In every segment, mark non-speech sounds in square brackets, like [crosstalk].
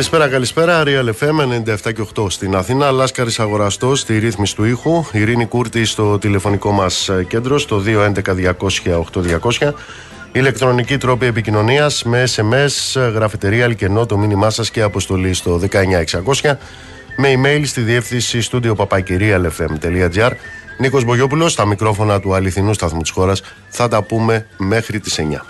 Καλησπέρα, καλησπέρα. Real FM 97 και 8 στην Αθήνα. Λάσκαρης αγοραστό στη ρύθμιση του ήχου. Ειρήνη Κούρτη στο τηλεφωνικό μας κέντρο στο 211-200-8200. Ηλεκτρονική τρόπη επικοινωνίας με SMS, γραφετερία, αλκενό, το μήνυμά σας και αποστολή στο 19600. Με email στη διεύθυνση στούντιο papakirialfm.gr. Νίκος Μπογιόπουλος, στα μικρόφωνα του αληθινού σταθμού της χώρας. Θα τα πούμε μέχρι τις 9.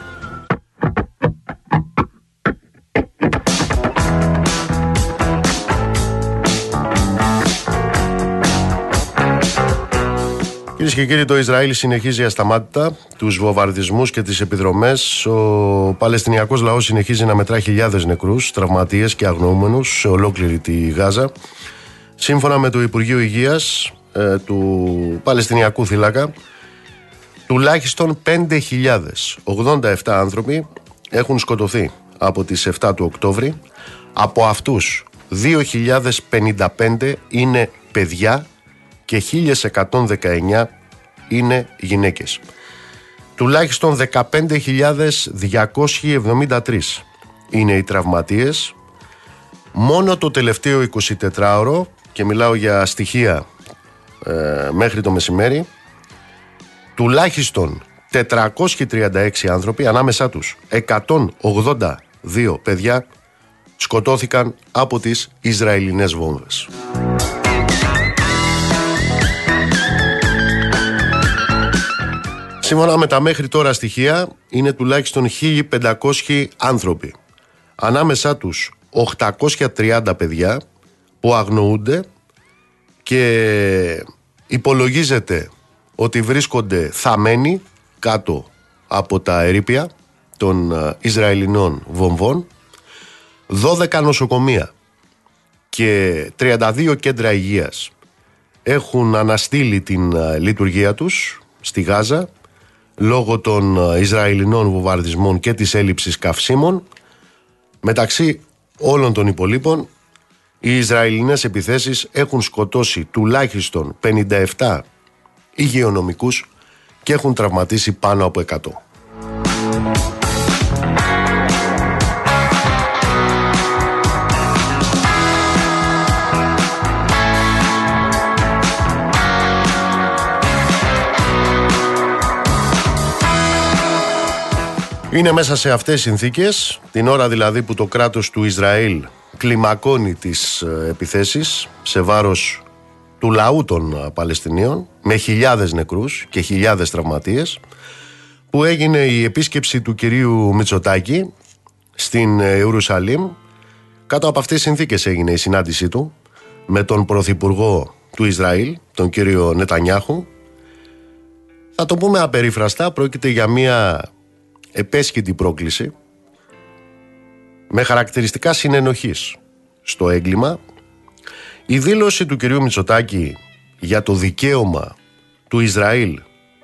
Κυρίες και κύριοι, το Ισραήλ συνεχίζει ασταμάτητα τους βομβαρδισμούς και τις επιδρομές. Ο Παλαιστινιακός λαός συνεχίζει να μετρά χιλιάδες νεκρούς, τραυματίες και αγνοούμενους σε ολόκληρη τη Γάζα. Σύμφωνα με το Υπουργείο Υγείας ε, του Παλαιστινιακού θύλακα, τουλάχιστον 5.087 άνθρωποι έχουν σκοτωθεί από τις 7 του Οκτώβρη. Από αυτούς 2.055 είναι παιδιά και 1.119 είναι γυναίκες. Τουλάχιστον 15.273 είναι οι τραυματίες. Μόνο το τελευταίο 24ωρο, και μιλάω για στοιχεία ε, μέχρι το μεσημέρι, τουλάχιστον 436 άνθρωποι, ανάμεσά τους 182 παιδιά, σκοτώθηκαν από τις Ισραηλινές βόμβες. Σύμφωνα με τα μέχρι τώρα στοιχεία, είναι τουλάχιστον 1.500 άνθρωποι. Ανάμεσά τους 830 παιδιά που αγνοούνται και υπολογίζεται ότι βρίσκονται θαμένοι κάτω από τα ερήπια των ε, Ισραηλινών βομβών 12 νοσοκομεία και 32 κέντρα υγείας έχουν αναστείλει την ε, λειτουργία τους στη Γάζα λόγω των ε, Ισραηλινών βομβαρδισμών και της έλλειψης καυσίμων μεταξύ όλων των υπολείπων οι Ισραηλινές επιθέσεις έχουν σκοτώσει τουλάχιστον 57 υγειονομικούς και έχουν τραυματίσει πάνω από 100. Είναι μέσα σε αυτές τις συνθήκες, την ώρα δηλαδή που το κράτος του Ισραήλ κλιμακώνει τις ε, επιθέσεις σε βάρος του λαού των ε, Παλαιστινίων με χιλιάδες νεκρούς και χιλιάδες τραυματίες που έγινε η επίσκεψη του κυρίου Μητσοτάκη στην ε, Ιερουσαλήμ. Κάτω από αυτές τις συνθήκες έγινε η συνάντησή του με τον Πρωθυπουργό του Ισραήλ, τον κύριο Νετανιάχου. Θα το πούμε απερίφραστα, πρόκειται για μια επέσχυτη πρόκληση με χαρακτηριστικά συνενοχής στο έγκλημα. Η δήλωση του κυρίου Μητσοτάκη για το δικαίωμα του Ισραήλ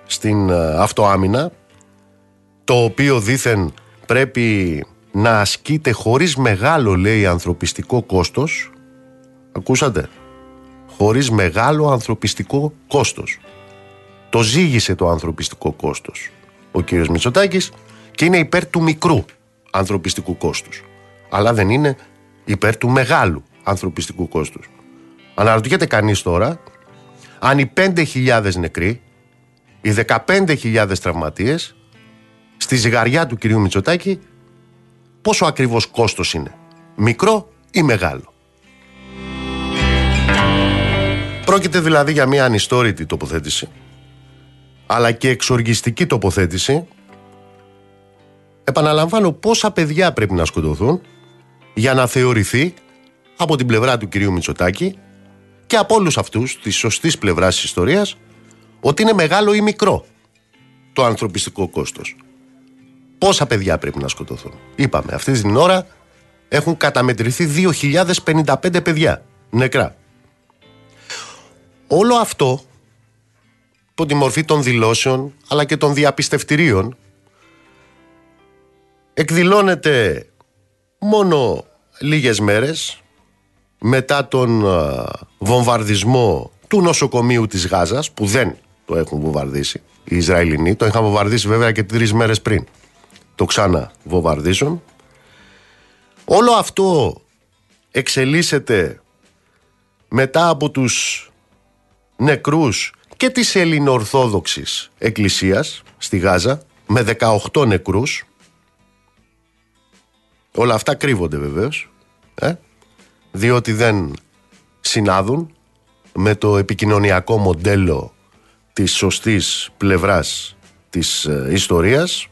στην ε, αυτοάμυνα το οποίο δήθεν πρέπει να ασκείται χωρίς μεγάλο λέει ανθρωπιστικό κόστος. Ακούσατε; Χωρίς μεγάλο ανθρωπιστικό κόστος. Το ζήγησε το ανθρωπιστικό κόστος ο κύριος Μητσοτάκης και είναι υπέρ του μικρού ανθρωπιστικού κόστους αλλά δεν είναι υπέρ του μεγάλου ανθρωπιστικού κόστους. Αναρωτιέται κανείς τώρα αν οι 5.000 νεκροί, οι 15.000 τραυματίες στη ζυγαριά του κυρίου Μητσοτάκη πόσο ακριβώς κόστος είναι. Μικρό ή μεγάλο; Πρόκειται δηλαδή για μια ανιστόρητη τοποθέτηση αλλά και εξοργιστική τοποθέτηση επαναλαμβάνω πόσα παιδιά πρέπει να σκοτωθούν για να θεωρηθεί από την πλευρά του κυρίου Μητσοτάκη και από όλους αυτούς της σωστής πλευράς της ιστορίας ότι είναι μεγάλο ή μικρό το ανθρωπιστικό κόστος. Πόσα παιδιά πρέπει να σκοτωθούν. Είπαμε, αυτή την ώρα έχουν καταμετρηθεί 2.055 παιδιά νεκρά. Όλο αυτό υπό τη μορφή των δηλώσεων αλλά και των διαπιστευτηρίων εκδηλώνεται μόνο λίγες μέρες μετά τον βομβαρδισμό του νοσοκομείου της Γάζας που δεν το έχουν βομβαρδίσει οι Ισραηλινοί, το είχαν βομβαρδίσει βέβαια και τρεις μέρες πριν το ξανά βομβαρδίσουν όλο αυτό εξελίσσεται μετά από τους νεκρούς και της ελληνοορθόδοξης εκκλησίας στη Γάζα με 18 νεκρούς όλα αυτά κρύβονται βεβαίως ε; διότι δεν συνάδουν με το επικοινωνιακό μοντέλο της σωστής πλευράς της ε, ιστορίας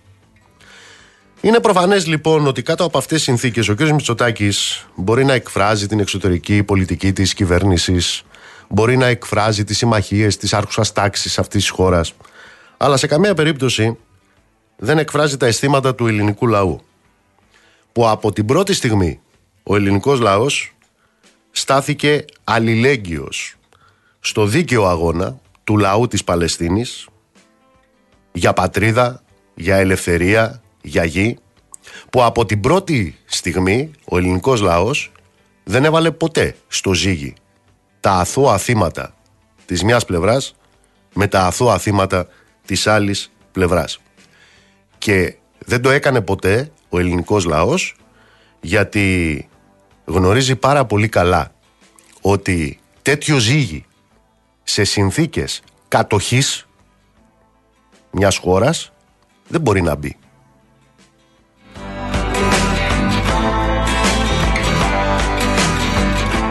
είναι προφανές λοιπόν ότι κάτω από αυτές τις συνθήκες ο κ. Μητσοτάκης μπορεί να εκφράζει την εξωτερική πολιτική της κυβέρνησης, μπορεί να εκφράζει τις συμμαχίες τη άρχουσας τάξη αυτής της χώρας, αλλά σε καμία περίπτωση δεν εκφράζει τα αισθήματα του ελληνικού λαού. Που από την πρώτη στιγμή ο ελληνικός λαός στάθηκε αλληλέγγυος στο δίκαιο αγώνα του λαού της Παλαιστίνης για πατρίδα, για ελευθερία, για γη που από την πρώτη στιγμή ο ελληνικός λαός δεν έβαλε ποτέ στο ζύγι τα αθώα θύματα της μιας πλευράς με τα αθώα θύματα της άλλης πλευράς. Και δεν το έκανε ποτέ ο ελληνικός λαός γιατί γνωρίζει πάρα πολύ καλά ότι τέτοιο ζύγι σε συνθήκες κατοχής μιας χώρας δεν μπορεί να μπει.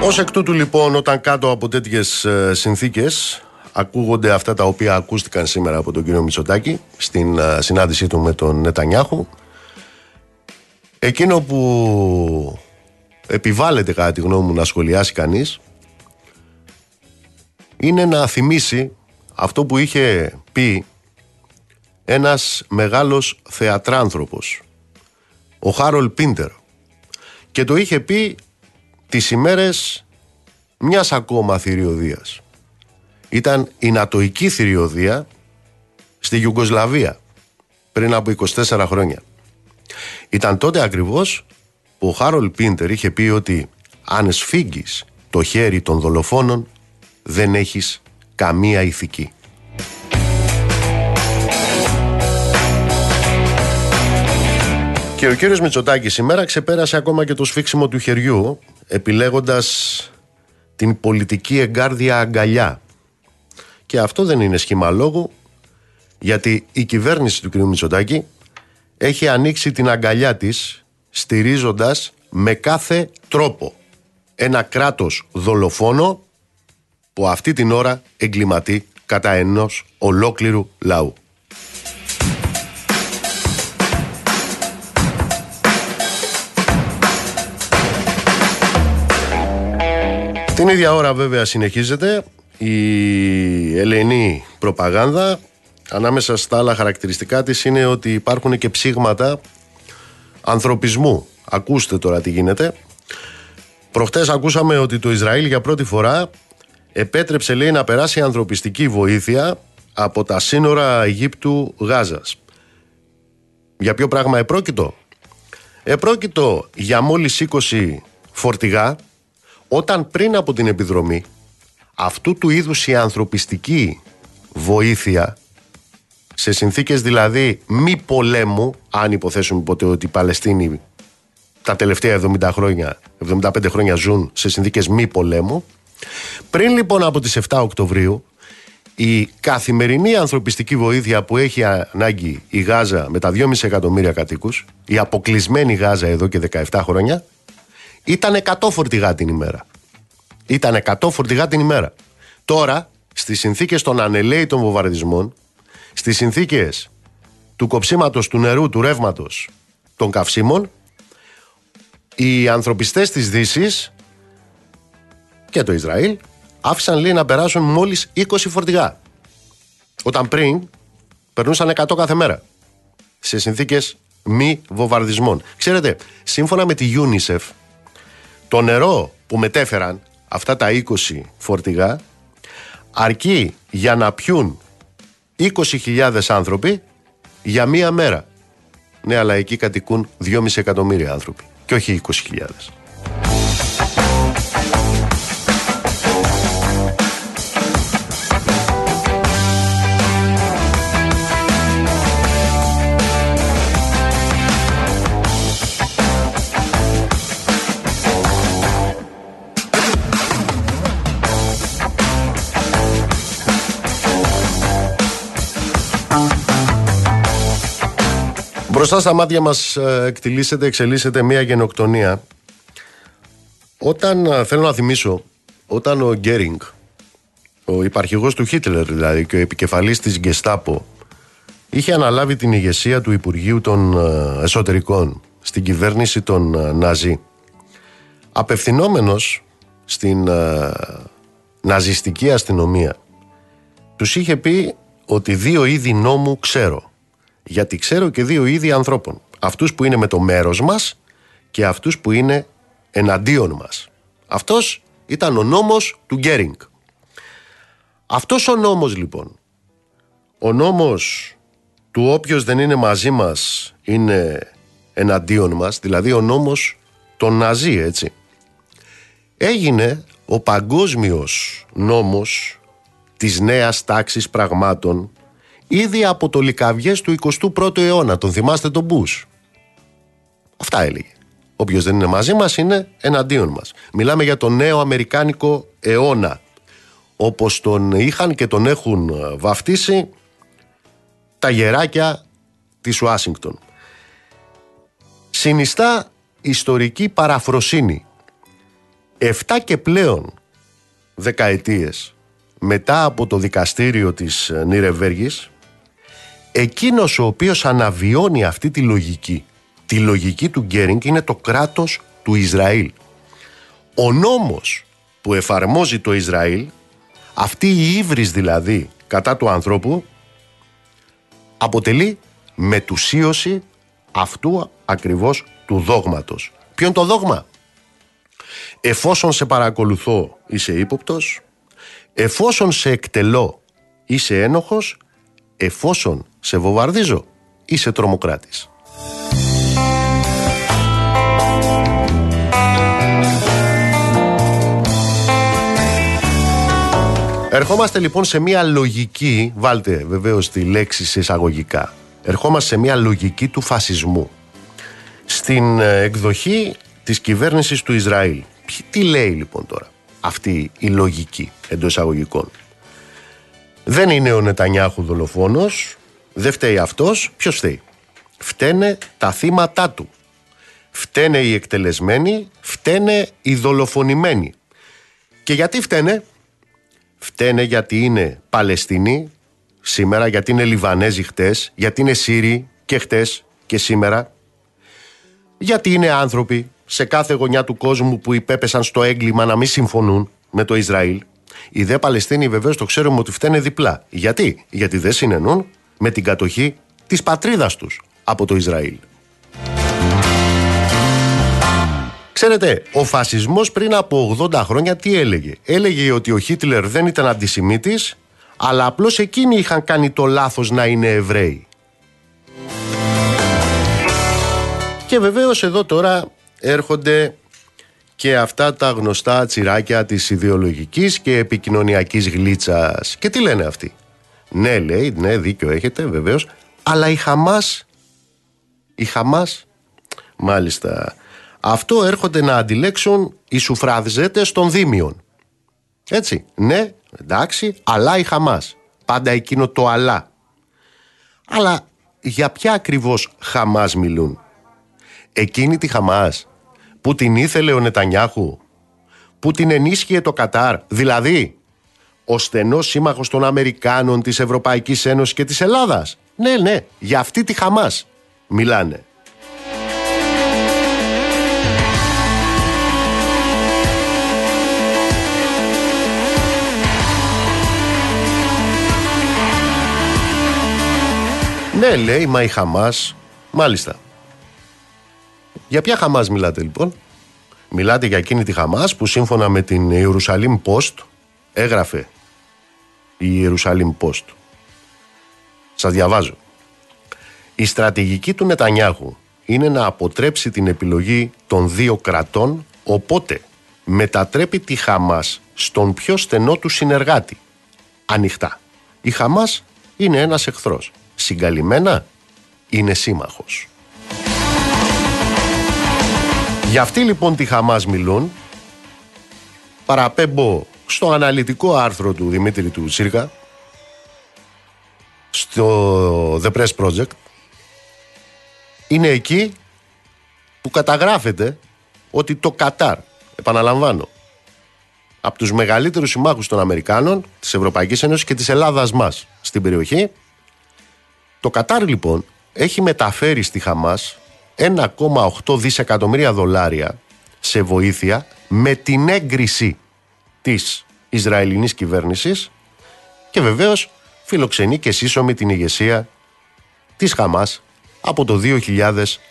Ω εκ τούτου λοιπόν όταν κάτω από τέτοιες ε, συνθήκες ακούγονται αυτά τα οποία ακούστηκαν σήμερα από τον κύριο Μητσοτάκη στην ε, συνάντησή του με τον Νετανιάχου εκείνο που επιβάλλεται κατά τη γνώμη μου να σχολιάσει κανείς είναι να θυμίσει αυτό που είχε πει ένας μεγάλος θεατράνθρωπος ο Χάρολ Πίντερ και το είχε πει τις ημέρες μιας ακόμα θηριωδίας. Ήταν η νατοική θηριωδία στη Ιουγκοσλαβία πριν από 24 χρόνια. Ήταν τότε ακριβώς που ο Χάρολ Πίντερ είχε πει ότι αν σφίγγεις το χέρι των δολοφόνων δεν έχεις καμία ηθική. Και ο κύριος Μητσοτάκη σήμερα ξεπέρασε ακόμα και το σφίξιμο του χεριού επιλέγοντας την πολιτική εγκάρδια αγκαλιά. Και αυτό δεν είναι σχήμα λόγου γιατί η κυβέρνηση του κ. Μητσοτάκη έχει ανοίξει την αγκαλιά της στηρίζοντας με κάθε τρόπο ένα κράτος δολοφόνο που αυτή την ώρα εγκληματεί κατά ενός ολόκληρου λαού. Την ίδια ώρα βέβαια συνεχίζεται η ελεηνή προπαγάνδα. Ανάμεσα στα άλλα χαρακτηριστικά της είναι ότι υπάρχουν και ψήγματα ανθρωπισμού. Ακούστε τώρα τι γίνεται. Προχτές ακούσαμε ότι το Ισραήλ για πρώτη φορά επέτρεψε λέει να περάσει ανθρωπιστική βοήθεια από τα σύνορα Αιγύπτου Γάζας. Για ποιο πράγμα επρόκειτο; Επρόκειτο για μόλις 20 φορτηγά όταν πριν από την επιδρομή αυτού του είδους η ανθρωπιστική βοήθεια σε συνθήκες δηλαδή μη πολέμου αν υποθέσουμε ποτέ ότι οι Παλαιστίνοι τα τελευταία 70 χρόνια, 75 χρόνια ζουν σε συνθήκες μη πολέμου πριν λοιπόν από τις 7 Οκτωβρίου η καθημερινή ανθρωπιστική βοήθεια που έχει ανάγκη η Γάζα με τα 2,5 εκατομμύρια κατοίκους η αποκλεισμένη Γάζα εδώ και 17 χρόνια ήταν 100 φορτηγά την ημέρα. Ήταν 100 φορτηγά την ημέρα. Τώρα, στις συνθήκες των ανελαίητων βομβαρδισμών, στις συνθήκες του κοψίματος του νερού, του ρεύματος των καυσίμων, οι ανθρωπιστές της δύσης και το Ισραήλ άφησαν λέει να περάσουν μόλις 20 φορτηγά. Όταν πριν περνούσαν 100 κάθε μέρα. Σε συνθήκες μη βομβαρδισμών. Ξέρετε, σύμφωνα με τη UNICEF, το νερό που μετέφεραν αυτά τα 20 φορτηγά αρκεί για να πιούν 20.000 άνθρωποι για μία μέρα. Ναι, αλλά εκεί κατοικούν 2,5 εκατομμύρια άνθρωποι και όχι 20.000. Μπροστά στα μάτια μας ε, εκτιλήσεται, εξελίσσεται μια γενοκτονία. Όταν, ε, θέλω να θυμίσω, όταν ο Γκέρινγκ, ο υπαρχηγός του Χίτλερ δηλαδή και ο επικεφαλής της Γκεστάπο, είχε αναλάβει την ηγεσία του Υπουργείου των ε, Εσωτερικών στην κυβέρνηση των Ναζί. Απευθυνόμενος στην ναζιστική αστυνομία, τους είχε πει ότι δύο είδη νόμου ξέρω γιατί ξέρω και δύο είδη ανθρώπων. Αυτούς που είναι με το μέρος μας και αυτούς που είναι εναντίον μας. Αυτός ήταν ο νόμος του Γκέρινγκ. Αυτός ο νόμος λοιπόν, ο νόμος του όποιος δεν είναι μαζί μας είναι εναντίον μας, δηλαδή ο νόμος των Ναζί έτσι, έγινε ο παγκόσμιος νόμος της νέας τάξης πραγμάτων ήδη από το λικαβιές του 21ου αιώνα. Τον θυμάστε τον Μπούς; Αυτά έλεγε. Όποιος δεν είναι μαζί μας είναι εναντίον μας. Μιλάμε για τον νέο Αμερικάνικο αιώνα. Όπως τον είχαν και τον έχουν βαφτίσει τα γεράκια της Ουάσιγκτον. Συνιστά ιστορική παραφροσύνη. Εφτά και πλέον δεκαετίες μετά από το δικαστήριο της Νιρεβέργης εκείνος ο οποίος αναβιώνει αυτή τη λογική, τη λογική του Γκέρινγκ είναι το κράτος του Ισραήλ. Ο νόμος που εφαρμόζει το Ισραήλ, αυτή η ύβρις δηλαδή κατά του ανθρώπου, αποτελεί μετουσίωση αυτού ακριβώς του δόγματος. Ποιο είναι το δόγμα; Εφόσον σε παρακολουθώ είσαι ύποπτος, εφόσον σε εκτελώ είσαι ένοχος, εφόσον σε βομβαρδίζω είσαι τρομοκράτης. Ερχόμαστε λοιπόν σε μια λογική, βάλτε βεβαίως τη λέξη σε εισαγωγικά, ερχόμαστε σε μια λογική του φασισμού. Στην ε, εκδοχή της κυβέρνησης του Ισραήλ. Τι λέει λοιπόν τώρα αυτή η λογική εντός εισαγωγικών; Δεν είναι ο Νετανιάχου δολοφόνος, δεν φταίει αυτός, ποιος φταίει; Φταίνε τα θύματα του. Φταίνε οι εκτελεσμένοι, φταίνε οι δολοφονημένοι. Και γιατί φταίνε; Φταίνε γιατί είναι Παλαιστίνοι σήμερα, γιατί είναι Λιβανέζοι χτες, γιατί είναι Σύριοι και χτες και σήμερα. Γιατί είναι άνθρωποι σε κάθε γωνιά του κόσμου που υπέπεσαν στο έγκλημα να μην συμφωνούν με το Ισραήλ. Οι δε Παλαιστίνοι βεβαίως το ξέρουμε ότι φταίνε διπλά. Γιατί; Γιατί δεν συνενούν με την κατοχή της πατρίδας τους από το Ισραήλ. Ξέρετε, ο φασισμός πριν από 80 χρόνια τι έλεγε; Έλεγε ότι ο Χίτλερ δεν ήταν αντισημίτης, αλλά απλώς εκείνοι είχαν κάνει το λάθος να είναι Εβραίοι. Και βεβαίως εδώ τώρα έρχονται και αυτά τα γνωστά τσιράκια της ιδεολογικής και επικοινωνιακής γλίτσας. Και τι λένε αυτοί; Ναι, λέει, ναι, δίκιο έχετε, βεβαίως. Αλλά η Χαμάς. Η Χαμάς. Μάλιστα. Αυτό έρχονται να αντιλέξουν οι σουφραδζέτες των Δήμιων. Έτσι. Ναι, εντάξει, αλλά η Χαμάς. Πάντα εκείνο το αλλά. Αλλά για ποια ακριβώς Χαμάς μιλούν; Εκείνη τη Χαμάς που την ήθελε ο Νετανιάχου, που την ενίσχυε το Κατάρ, δηλαδή ο στενός σύμμαχος των Αμερικάνων, της Ευρωπαϊκής Ένωσης και της Ελλάδας. Ναι, ναι, για αυτή τη Χαμάς μιλάνε. Ναι, λέει, μα η Χαμάς, μάλιστα. Για ποια Χαμάς μιλάτε λοιπόν; Μιλάτε για εκείνη τη Χαμάς που σύμφωνα με την Ιερουσαλήμ Post έγραφε η Ιερουσαλήμ Post. Σας διαβάζω. Η στρατηγική του Νετανιάχου είναι να αποτρέψει την επιλογή των δύο κρατών, οπότε μετατρέπει τη Χαμάς στον πιο στενό του συνεργάτη. Ανοιχτά. Η Χαμάς είναι ένας εχθρός. Συγκαλυμμένα είναι σύμμαχος. Για αυτή λοιπόν τη Χαμάς μιλούν, παραπέμπω στο αναλυτικό άρθρο του Δημήτρη του Σίρκα στο The Press Project είναι εκεί που καταγράφεται ότι το Κατάρ, επαναλαμβάνω, από τους μεγαλύτερους συμμάχους των Αμερικάνων, της Ευρωπαϊκής Ένωσης και της Ελλάδας μας στην περιοχή, το Κατάρ λοιπόν έχει μεταφέρει στη Χαμάς 1,8 δισεκατομμύρια δολάρια σε βοήθεια με την έγκριση της Ισραηλινής κυβέρνησης και βεβαίως φιλοξενεί και σύσσωμη την ηγεσία της Χαμάς από το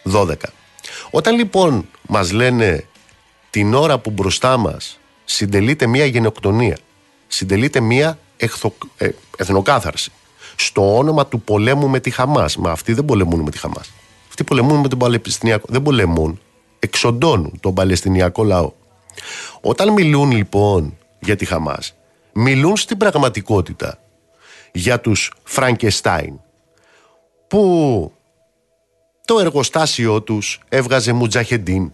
2012. Όταν λοιπόν μας λένε την ώρα που μπροστά μας συντελείται μια γενοκτονία, συντελείται μια εχθο, ε, εθνοκάθαρση στο όνομα του πολέμου με τη Χαμάς. Μα αυτοί δεν πολεμούν με τη Χαμάς. Αυτοί πολεμούν με τον Παλαιστινιακό. Δεν πολεμούν. Εξοντώνουν τον Παλαιστινιακό λαό. Όταν μιλούν λοιπόν για τη Χαμάς, μιλούν στην πραγματικότητα για τους Φραγκεστάιν που το εργοστάσιό τους έβγαζε Μουτζαχεντίν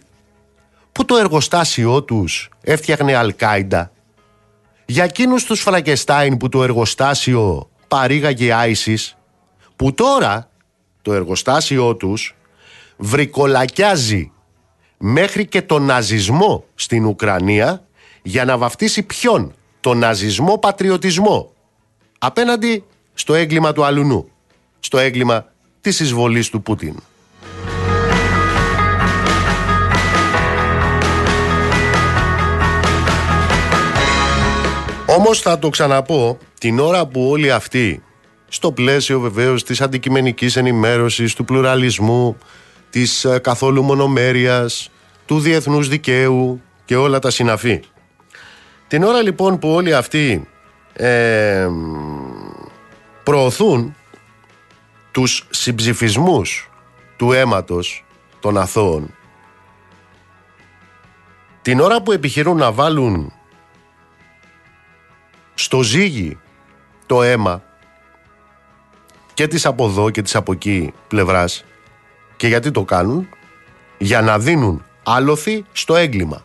που το εργοστάσιό τους έφτιαχνε Αλκάιντα. Για εκείνους τους Φραγκεστάιν που το εργοστάσιο παρήγαγε Άισις που τώρα το εργοστάσιό τους βρικολακιάζει μέχρι και τον ναζισμό στην Ουκρανία για να βαφτίσει ποιον, τον ναζισμό πατριωτισμό απέναντι στο έγκλημα του αλουνού, στο έγκλημα της εισβολής του Πούτιν. Όμως θα το ξαναπώ, την ώρα που όλοι αυτοί, στο πλαίσιο βεβαίως της αντικειμενικής ενημέρωσης, του πλουραλισμού, της ε, καθόλου μονομέρειας, του διεθνούς δικαίου και όλα τα συναφή. Την ώρα λοιπόν που όλοι αυτοί ε, προωθούν τους συμψηφισμούς του αίματος των αθώων την ώρα που επιχειρούν να βάλουν στο ζύγι το αίμα και της από εδώ και της από εκεί πλευράς και γιατί το κάνουν; Για να δίνουν άλοθη στο έγκλημα.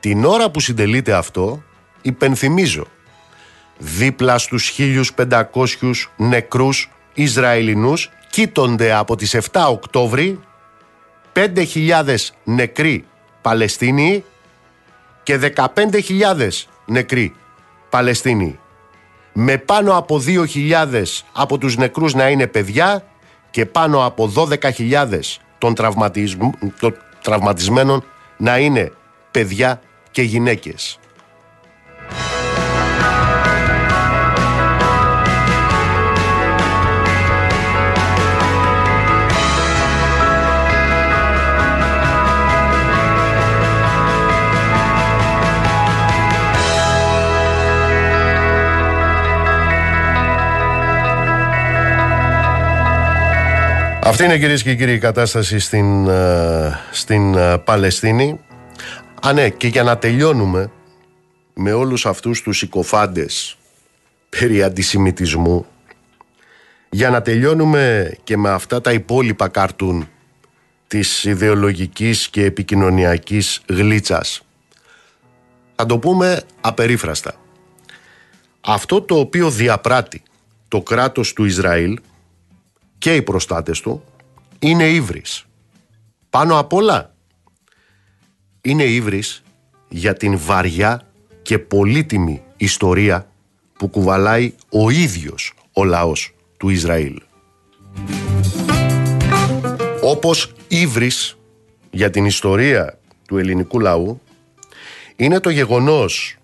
Την ώρα που συντελείται αυτό υπενθυμίζω δίπλα στους 1500 νεκρούς Ισραηλινούς κοίτονται από τις 7 Οκτώβρη 5.000 νεκροί Παλαιστίνοι και 15.000 νεκροί Παλαιστίνοι. Με πάνω από 2.000 από τους νεκρούς να είναι παιδιά και πάνω από 12.000 των, των τραυματισμένων να είναι παιδιά και γυναίκες. Αυτή είναι κυρίες και κύριοι η κατάσταση στην, ε, στην ε, Παλαιστίνη. Α, ναι, και για να τελειώνουμε με όλους αυτούς τους οικοφάντες περί αντισημιτισμού, για να τελειώνουμε και με αυτά τα υπόλοιπα καρτούν της ιδεολογικής και επικοινωνιακής γλίτσας, θα το πούμε απερίφραστα. Αυτό το οποίο διαπράττει το κράτος του Ισραήλ και οι προστάτες του είναι ύβρις. Πάνω απ' όλα είναι ύβρις για την βαριά και πολύτιμη ιστορία που κουβαλάει ο ίδιος ο λαός του Ισραήλ. Όπως ύβρις για την ιστορία του ελληνικού λαού είναι το γεγονός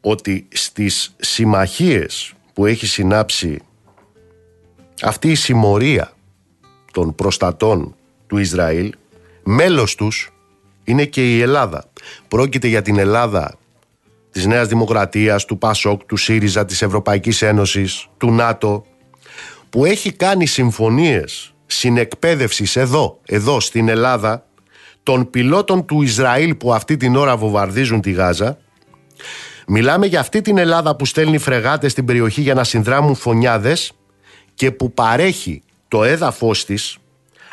ότι στις συμμαχίες που έχει συνάψει αυτή η συμμορία των προστατών του Ισραήλ, μέλος τους είναι και η Ελλάδα. Πρόκειται για την Ελλάδα της Νέας Δημοκρατίας, του ΠΑΣΟΚ, του ΣΥΡΙΖΑ, της Ευρωπαϊκής Ένωσης, του ΝΑΤΟ, που έχει κάνει συμφωνίες συνεκπαίδευσης εδώ, εδώ στην Ελλάδα, των πιλότων του Ισραήλ που αυτή την ώρα βομβαρδίζουν τη Γάζα. Μιλάμε για αυτή την Ελλάδα που στέλνει φρεγάτες στην περιοχή για να συνδράμουν φωνιάδες και που παρέχει το έδαφος της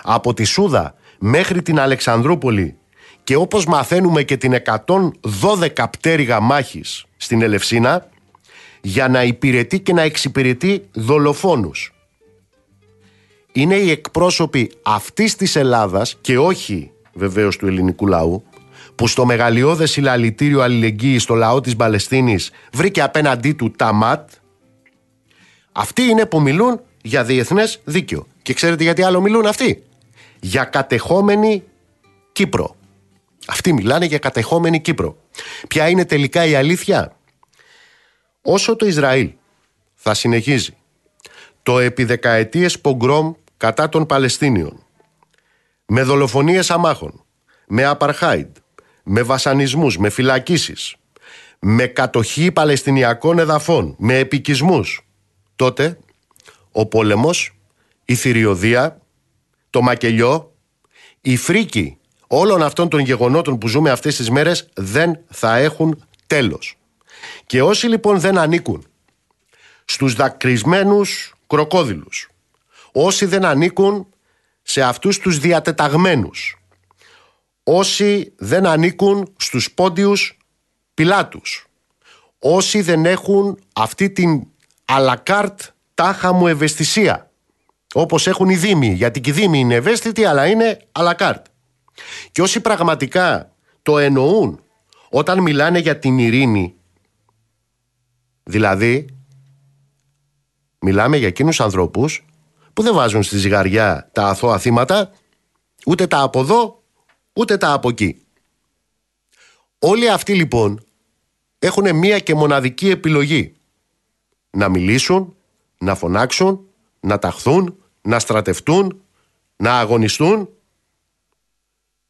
από τη Σούδα μέχρι την Αλεξανδρούπολη και όπως μαθαίνουμε και την 112 πτέρυγα μάχης στην Ελευσίνα για να υπηρετεί και να εξυπηρετεί δολοφόνους. είναι οι εκπρόσωποι αυτής της Ελλάδας και όχι βεβαίως του ελληνικού λαού που στο μεγαλειώδες συλλαλητήριο αλληλεγγύη στο λαό της Παλαιστίνης βρήκε απέναντί του τα ΜΑΤ αυτοί είναι που μιλούν για διεθνές δίκαιο. Και ξέρετε γιατί άλλο μιλούν αυτοί; Για κατεχόμενη Κύπρο. Αυτοί μιλάνε για κατεχόμενη Κύπρο. Ποια είναι τελικά η αλήθεια; Όσο το Ισραήλ θα συνεχίζει το επί δεκαετίες πογκρόμ κατά των Παλαιστίνιων με δολοφονίες αμάχων, με απαρχάιντ, με βασανισμούς, με φυλακίσεις, με κατοχή Παλαιστινιακών εδαφών, με επικισμούς, τότε ο πόλεμος, η θηριωδία, το μακελιό, η φρίκη όλων αυτών των γεγονότων που ζούμε αυτές τις μέρες δεν θα έχουν τέλος. Και όσοι λοιπόν δεν ανήκουν στους δακρυσμένους κροκόδιλους, όσοι δεν ανήκουν σε αυτούς τους διατεταγμένους, όσοι δεν ανήκουν στους πόντιους πιλάτους, όσοι δεν έχουν αυτή την αλακάρτ τάχα μου ευαισθησία, όπως έχουν οι δήμοι, γιατί και οι δήμοι είναι ευαίσθητοι αλλά είναι αλακάρτ. Και όσοι πραγματικά το εννοούν όταν μιλάνε για την ειρήνη, δηλαδή μιλάμε για εκείνους ανθρώπους που δεν βάζουν στη ζυγαριά τα αθώα θύματα, ούτε τα από εδώ, ούτε τα από εκεί. Όλοι αυτοί λοιπόν έχουν μία και μοναδική επιλογή. Να μιλήσουν, να φωνάξουν, να ταχθούν, να στρατευτούν, να αγωνιστούν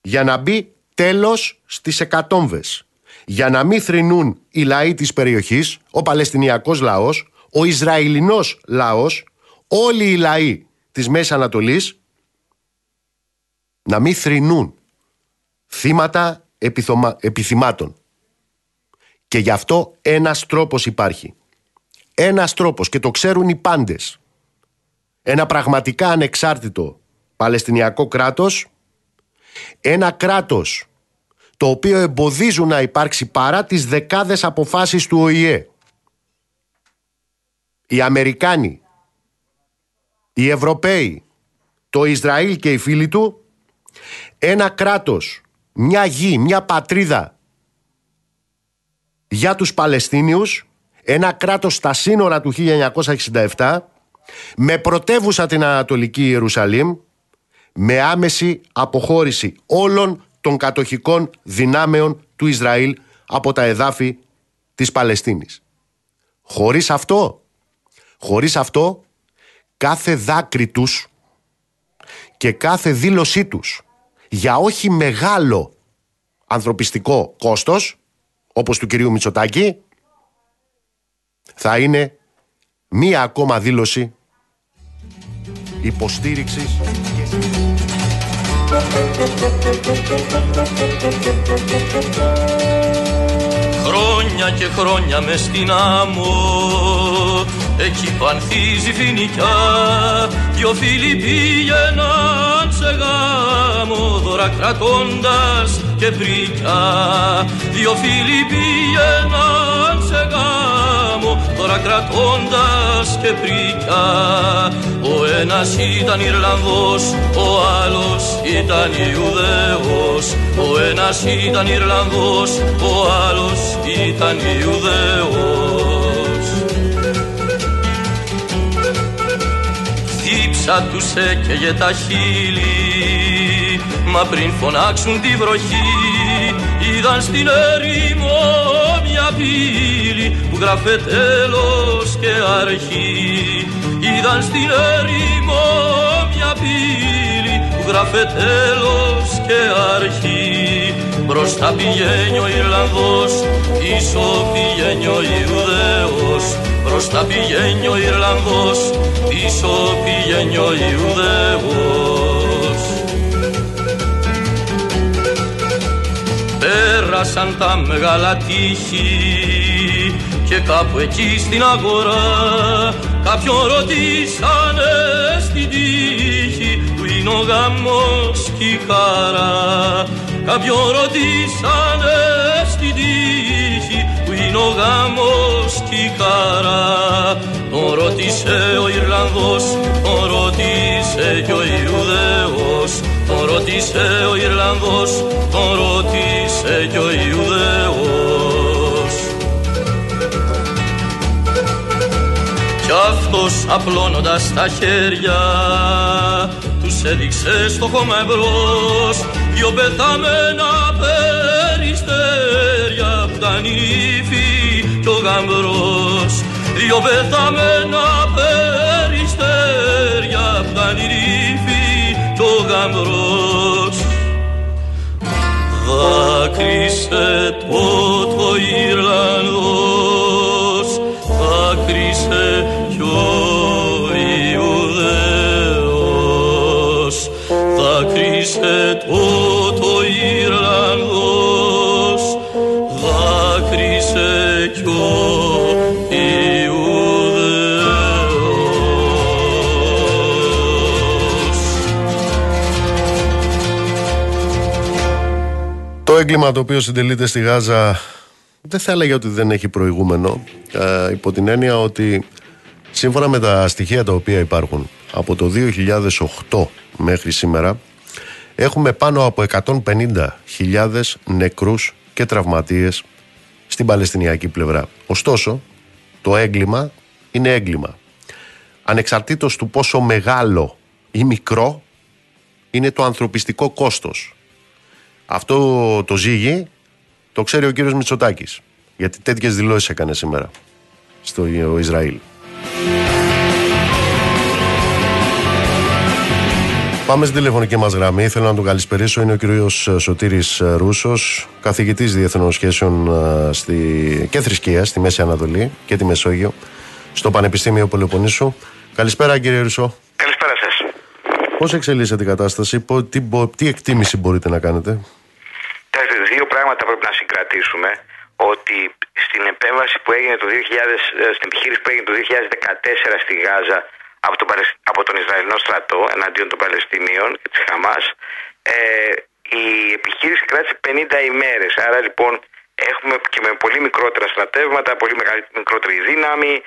για να μπει τέλος στις εκατόμβες. Για να μην θρηνούν οι λαοί της περιοχής, ο Παλαιστινιακός λαός, ο Ισραηλινός λαός, όλοι οι λαοί της Μέσης Ανατολής να μην θρηνούν θύματα επιθυμάτων. Και γι' αυτό ένας τρόπος υπάρχει. Ένας τρόπος και το ξέρουν οι πάντες. Ένα πραγματικά ανεξάρτητο Παλαιστινιακό κράτος, ένα κράτος το οποίο εμποδίζουν να υπάρξει παρά τις δεκάδες αποφάσεις του ΟΗΕ. Οι Αμερικάνοι, οι Ευρωπαίοι, το Ισραήλ και οι φίλοι του, ένα κράτος, μια γη, μια πατρίδα για τους Παλαιστίνιους, ένα κράτος στα σύνορα του 1967, με πρωτεύουσα την Ανατολική Ιερουσαλήμ, με άμεση αποχώρηση όλων των κατοχικών δυνάμεων του Ισραήλ από τα εδάφη της Παλαιστίνης. Χωρίς αυτό, χωρίς αυτό, κάθε δάκρυ τους και κάθε δήλωσή τους για όχι μεγάλο ανθρωπιστικό κόστος, όπως του κυρίου Μητσοτάκη, θα είναι μία ακόμα δήλωση υποστήριξης Χρόνια και χρόνια με στην άμμο εκεί που ανθίζει φοινικιά δυο φίλοι πήγαιναν σε γάμο δώρα κρατώντας και πρικιά. Δυο φίλοι πήγαιναν σε γάμο δώρα κρατώντας και πρικιά ο ένας ήταν Ιρλανδός, ο άλλος ήταν Ιουδαίος. Ο ένας ήταν Ιρλανδός, ο άλλος ήταν Ιουδαίος. Θύψα τους έκαιγε τα χείλη Μα πριν φωνάξουν τη βροχή Είδαν στην ερήμο μια πύλη Που γράφε τέλος και αρχή. Είδαν στην ερήμο μια πύλη Που γράφε τέλος και αρχή. Μπροστά πηγαίνει ο Ιρλανδός Πίσω πηγαίνει ο Ιουδαίος. Μπροστά πηγαίνει ο Ιρλανδός Πίσω πηγαίνει ο Ιουδαίος Πέρασαν τα μεγάλα τείχη. Και κάπου εκεί στην αγορά Κάποιον ρωτήσανε στην τύχη Που είναι ο γάμος και η χαρά. Κάποιον ρωτήσανε στην τύχη Που είναι ο γάμος και η χαρά. Τον ρώτησε ο Ιρλανδός Τον ρώτησε ρώτησε και ο Ιουδαίος. Τον ρώτησε ο Ιρλανδός Τον απλώνοντας τα χέρια. Τους έδειξε στο χώμα εμπρός Δυο πεθαμένα περιστέρια Που ήταν η νύφη κι ο γαμπρός. Δυο πεθαμένα περιστέρια Που ήταν η νύφη κι ο γαμπρός. Δάκρυσε τότε ο Ιρλανδός Το έγκλημα το οποίο συντελείται στη Γάζα δεν θα έλεγα ότι δεν έχει προηγούμενο ε, υπό την έννοια ότι σύμφωνα με τα στοιχεία τα οποία υπάρχουν από το 2008 μέχρι σήμερα έχουμε πάνω από 150.000 νεκρούς και τραυματίες στην Παλαιστινιακή πλευρά. Ωστόσο, το έγκλημα είναι έγκλημα. Ανεξαρτήτως του πόσο μεγάλο ή μικρό είναι το ανθρωπιστικό κόστος. Αυτό το ζύγι το ξέρει ο κύριος Μητσοτάκης. Γιατί τέτοιες δηλώσεις έκανε σήμερα στο Ισραήλ. Πάμε στην τηλεφωνική μας γραμμή. Θέλω να τον καλησπερίσω. Είναι ο κύριος Σωτήρης Ρούσος, καθηγητής διεθνών σχέσεων ε, στη... και θρησκείας στη Μέση Ανατολή και τη Μεσόγειο στο Πανεπιστήμιο Πολυποννήσου. Καλησπέρα κύριε Ρούσο. Καλησπέρα σας. Πώς εξελίσσεται η κατάσταση, πο- τι, μπο- τι εκτίμηση μπορείτε να κάνετε; Κοιτάξτε, δύο πράγματα πρέπει να συγκρατήσουμε. Ότι στην επέμβαση που έγινε το 2000, ε, στην επιχείρηση που έγινε το 2014 στη Γάζα από τον, Παλαισ- από τον Ισραηλινό στρατό εναντίον των Παλαιστινίων και της Χαμάς ε, η επιχείρηση κράτησε 50 ημέρες. Άρα λοιπόν έχουμε και με πολύ μικρότερα στρατεύματα, πολύ μεγαλύτερη, μικρότερη δύναμη,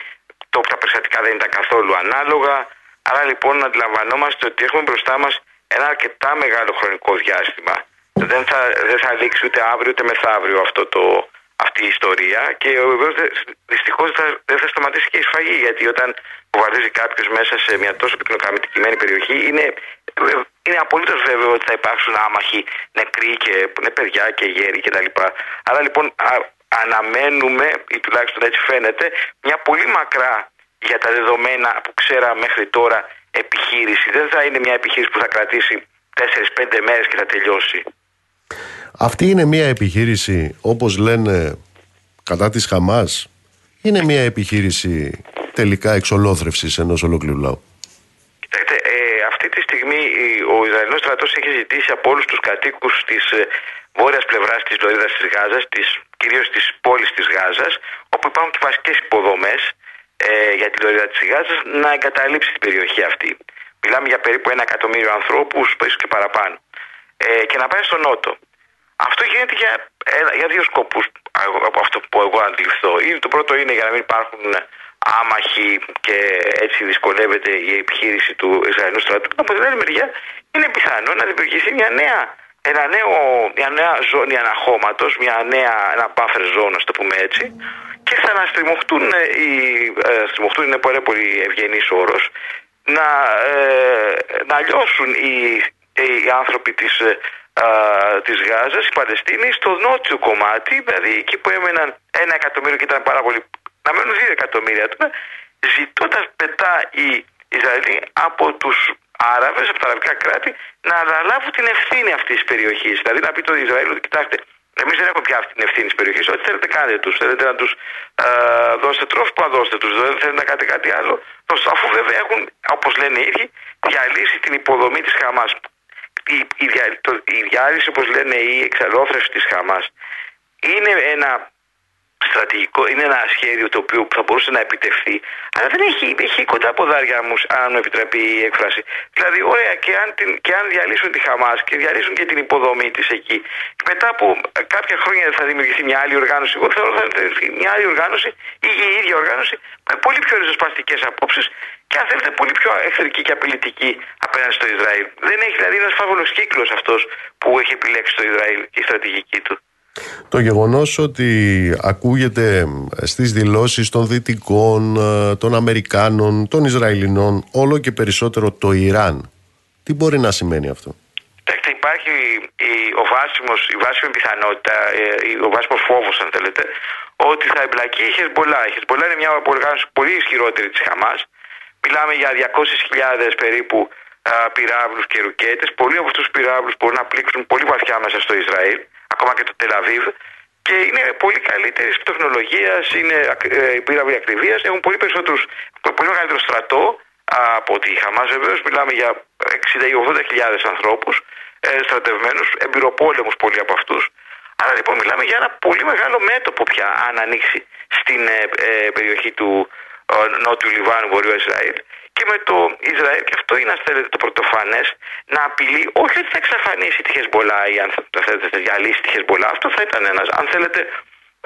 το, τα περιστατικά δεν ήταν καθόλου ανάλογα. Άρα λοιπόν αντιλαμβανόμαστε ότι έχουμε μπροστά μας ένα αρκετά μεγάλο χρονικό διάστημα. Δεν θα, δεν θα λήξει ούτε αύριο ούτε μεθαύριο αυτό το, αυτή η ιστορία και βεβαίως δυστυχώς δεν θα σταματήσει και η σφαγή γιατί όταν βομβαρδίζει κάποιος μέσα σε μια τόσο πυκνοκαμητικημένη περιοχή είναι, είναι απολύτως βέβαιο ότι θα υπάρξουν άμαχοι νεκροί και που είναι παιδιά και γέροι κτλ. Άρα λοιπόν α, αναμένουμε, ή τουλάχιστον έτσι φαίνεται, μια πολύ μακρά για τα δεδομένα που ξέρα μέχρι τώρα επιχείρηση. Δεν θα είναι μια επιχείρηση που θα κρατήσει 4-5 μέρες και θα τελειώσει. Αυτή είναι μια επιχείρηση, όπως λένε, κατά της Χαμάς. Είναι μια επιχείρηση τελικά εξολόθρευσης ενός ολόκληρου λαού. Κοιτάξτε, ε, αυτή τη στιγμή η- ο Ισραηλινός στρατός έχει ζητήσει από όλους τους κατοίκους της ε, βόρειας πλευράς της Λωρίδας της Γάζας, της, κυρίως της πόλης της Γάζας, όπου υπάρχουν και βασικές υποδομές ε, για τη Λωρίδα της Γάζας, να εγκαταλείψει την περιοχή αυτή. Μιλάμε για περίπου ένα εκατομμύριο ανθρώπους, ίσως και παραπάνω. Ε, και να πάει στο νότο. Αυτό γίνεται για, ένα- για δύο σκοπούς α- από αυτό που εγώ αντιληφθώ. Είναι, το πρώτο είναι για να μην υπάρχουν άμαχοι και έτσι δυσκολεύεται η επιχείρηση του Ισραηλινού στρατού. Από την άλλη μεριά είναι πιθανό να δημιουργηθεί μια νέα, ένα νέο, μια νέα ζώνη αναχώματος, μια νέα, ένα buffer zone, ας το πούμε έτσι, και θα αναστριμωχτούν, ε, οι, ε, στριμωχτούν είναι πολύ, πολύ ευγενής όρος, να, ε, να λιώσουν οι, οι άνθρωποι της, ε, α, της Γάζας, οι Παλαιστίνοι, στο νότιο κομμάτι, δηλαδή εκεί που έμεναν ένα εκατομμύριο και ήταν πάρα πολύ, να μένουν δύο εκατομμύρια τώρα, ζητώντας μετά οι Ισραηλοί από τους Άραβες, από τα αραβικά κράτη, να αναλάβουν την ευθύνη αυτής της περιοχής. Δηλαδή να πει το Ισραήλ ότι κοιτάξτε, Εμείς δεν έχουμε πια αυτή την ευθύνη της περιοχής. Ό,τι θέλετε, κάντε τους. Θέλετε να τους δώσετε τρόφιμα, δώστε τους. Δεν θέλετε να κάνετε κάτι άλλο. Δώστε, αφού βέβαια έχουν, όπως λένε οι ίδιοι, διαλύσει την υποδομή της Χαμάς. Η, η, δια, το, η διάλυση, όπως λένε, η εξαλόφρευση της Χαμάς είναι ένα στρατηγικό, είναι ένα σχέδιο το οποίο θα μπορούσε να επιτευχθεί, αλλά δεν έχει, έχει κοντά ποδάρια μου, αν μου επιτρέπει η έκφραση. Δηλαδή, ωραία, και αν, την, και αν διαλύσουν τη Χαμάς και διαλύσουν και την υποδομή της εκεί, μετά από κάποια χρόνια θα δημιουργηθεί μια άλλη οργάνωση. Εγώ θεωρώ ότι θα δημιουργηθεί μια άλλη οργάνωση ή η ίδια οργάνωση με πολύ πιο ριζοσπαστικές απόψεις και αν θέλετε πολύ πιο εχθρική και απειλητική απέναντι στο Ισραήλ. Δεν έχει δηλαδή ένας φαύλος κύκλος αυτός που έχει επιλέξει το Ισραήλ και η στρατηγική του. Το γεγονός ότι ακούγεται στις δηλώσεις των Δυτικών, ε, των Αμερικάνων, των Ισραηλινών όλο και περισσότερο το Ιράν. Τι μπορεί να σημαίνει αυτό; Κοιτάξτε, υπάρχει ο βάσιμος, η βάσιμη πιθανότητα, ε, ο βάσιμος φόβος αν θέλετε, ότι θα εμπλακεί η Χεσμολά. Η Χεσμολά είναι μια οργάνωση πολύ ισχυρότερη της Χαμάς. Μιλάμε για 200.000 περίπου πυράβλους και ρουκέτες. Πολλοί από αυτούς τους πυράβλους μπορούν να πλήξουν πολύ βαθιά μέσα στο Ισραήλ ακόμα και το Τελαβίβ. Και είναι πολύ καλύτερη τεχνολογία, είναι ε, πύραυλοι ακριβίας, έχουν πολύ, πολύ μεγαλύτερο στρατό από ότι η Χαμάς. Βεβαίως μιλάμε για 60 ή 80 χιλιάδες ανθρώπους ε, στρατευμένους, εμπειροπόλεμους πολλοί από αυτούς. Άρα λοιπόν μιλάμε για ένα πολύ μεγάλο μέτωπο πια αν ανοίξει στην ε, ε περιοχή του ε, νότιου Λιβάνου, βορείου Ισραήλ και με το Ισραήλ, και αυτό είναι, αν θέλετε, το πρωτοφανέ, να απειλεί όχι ότι θα εξαφανίσει τη Χεσμολά ή αν θα, θέλετε, θα διαλύσει τη Χεσμολά. Αυτό θα ήταν ένας, αν θέλετε,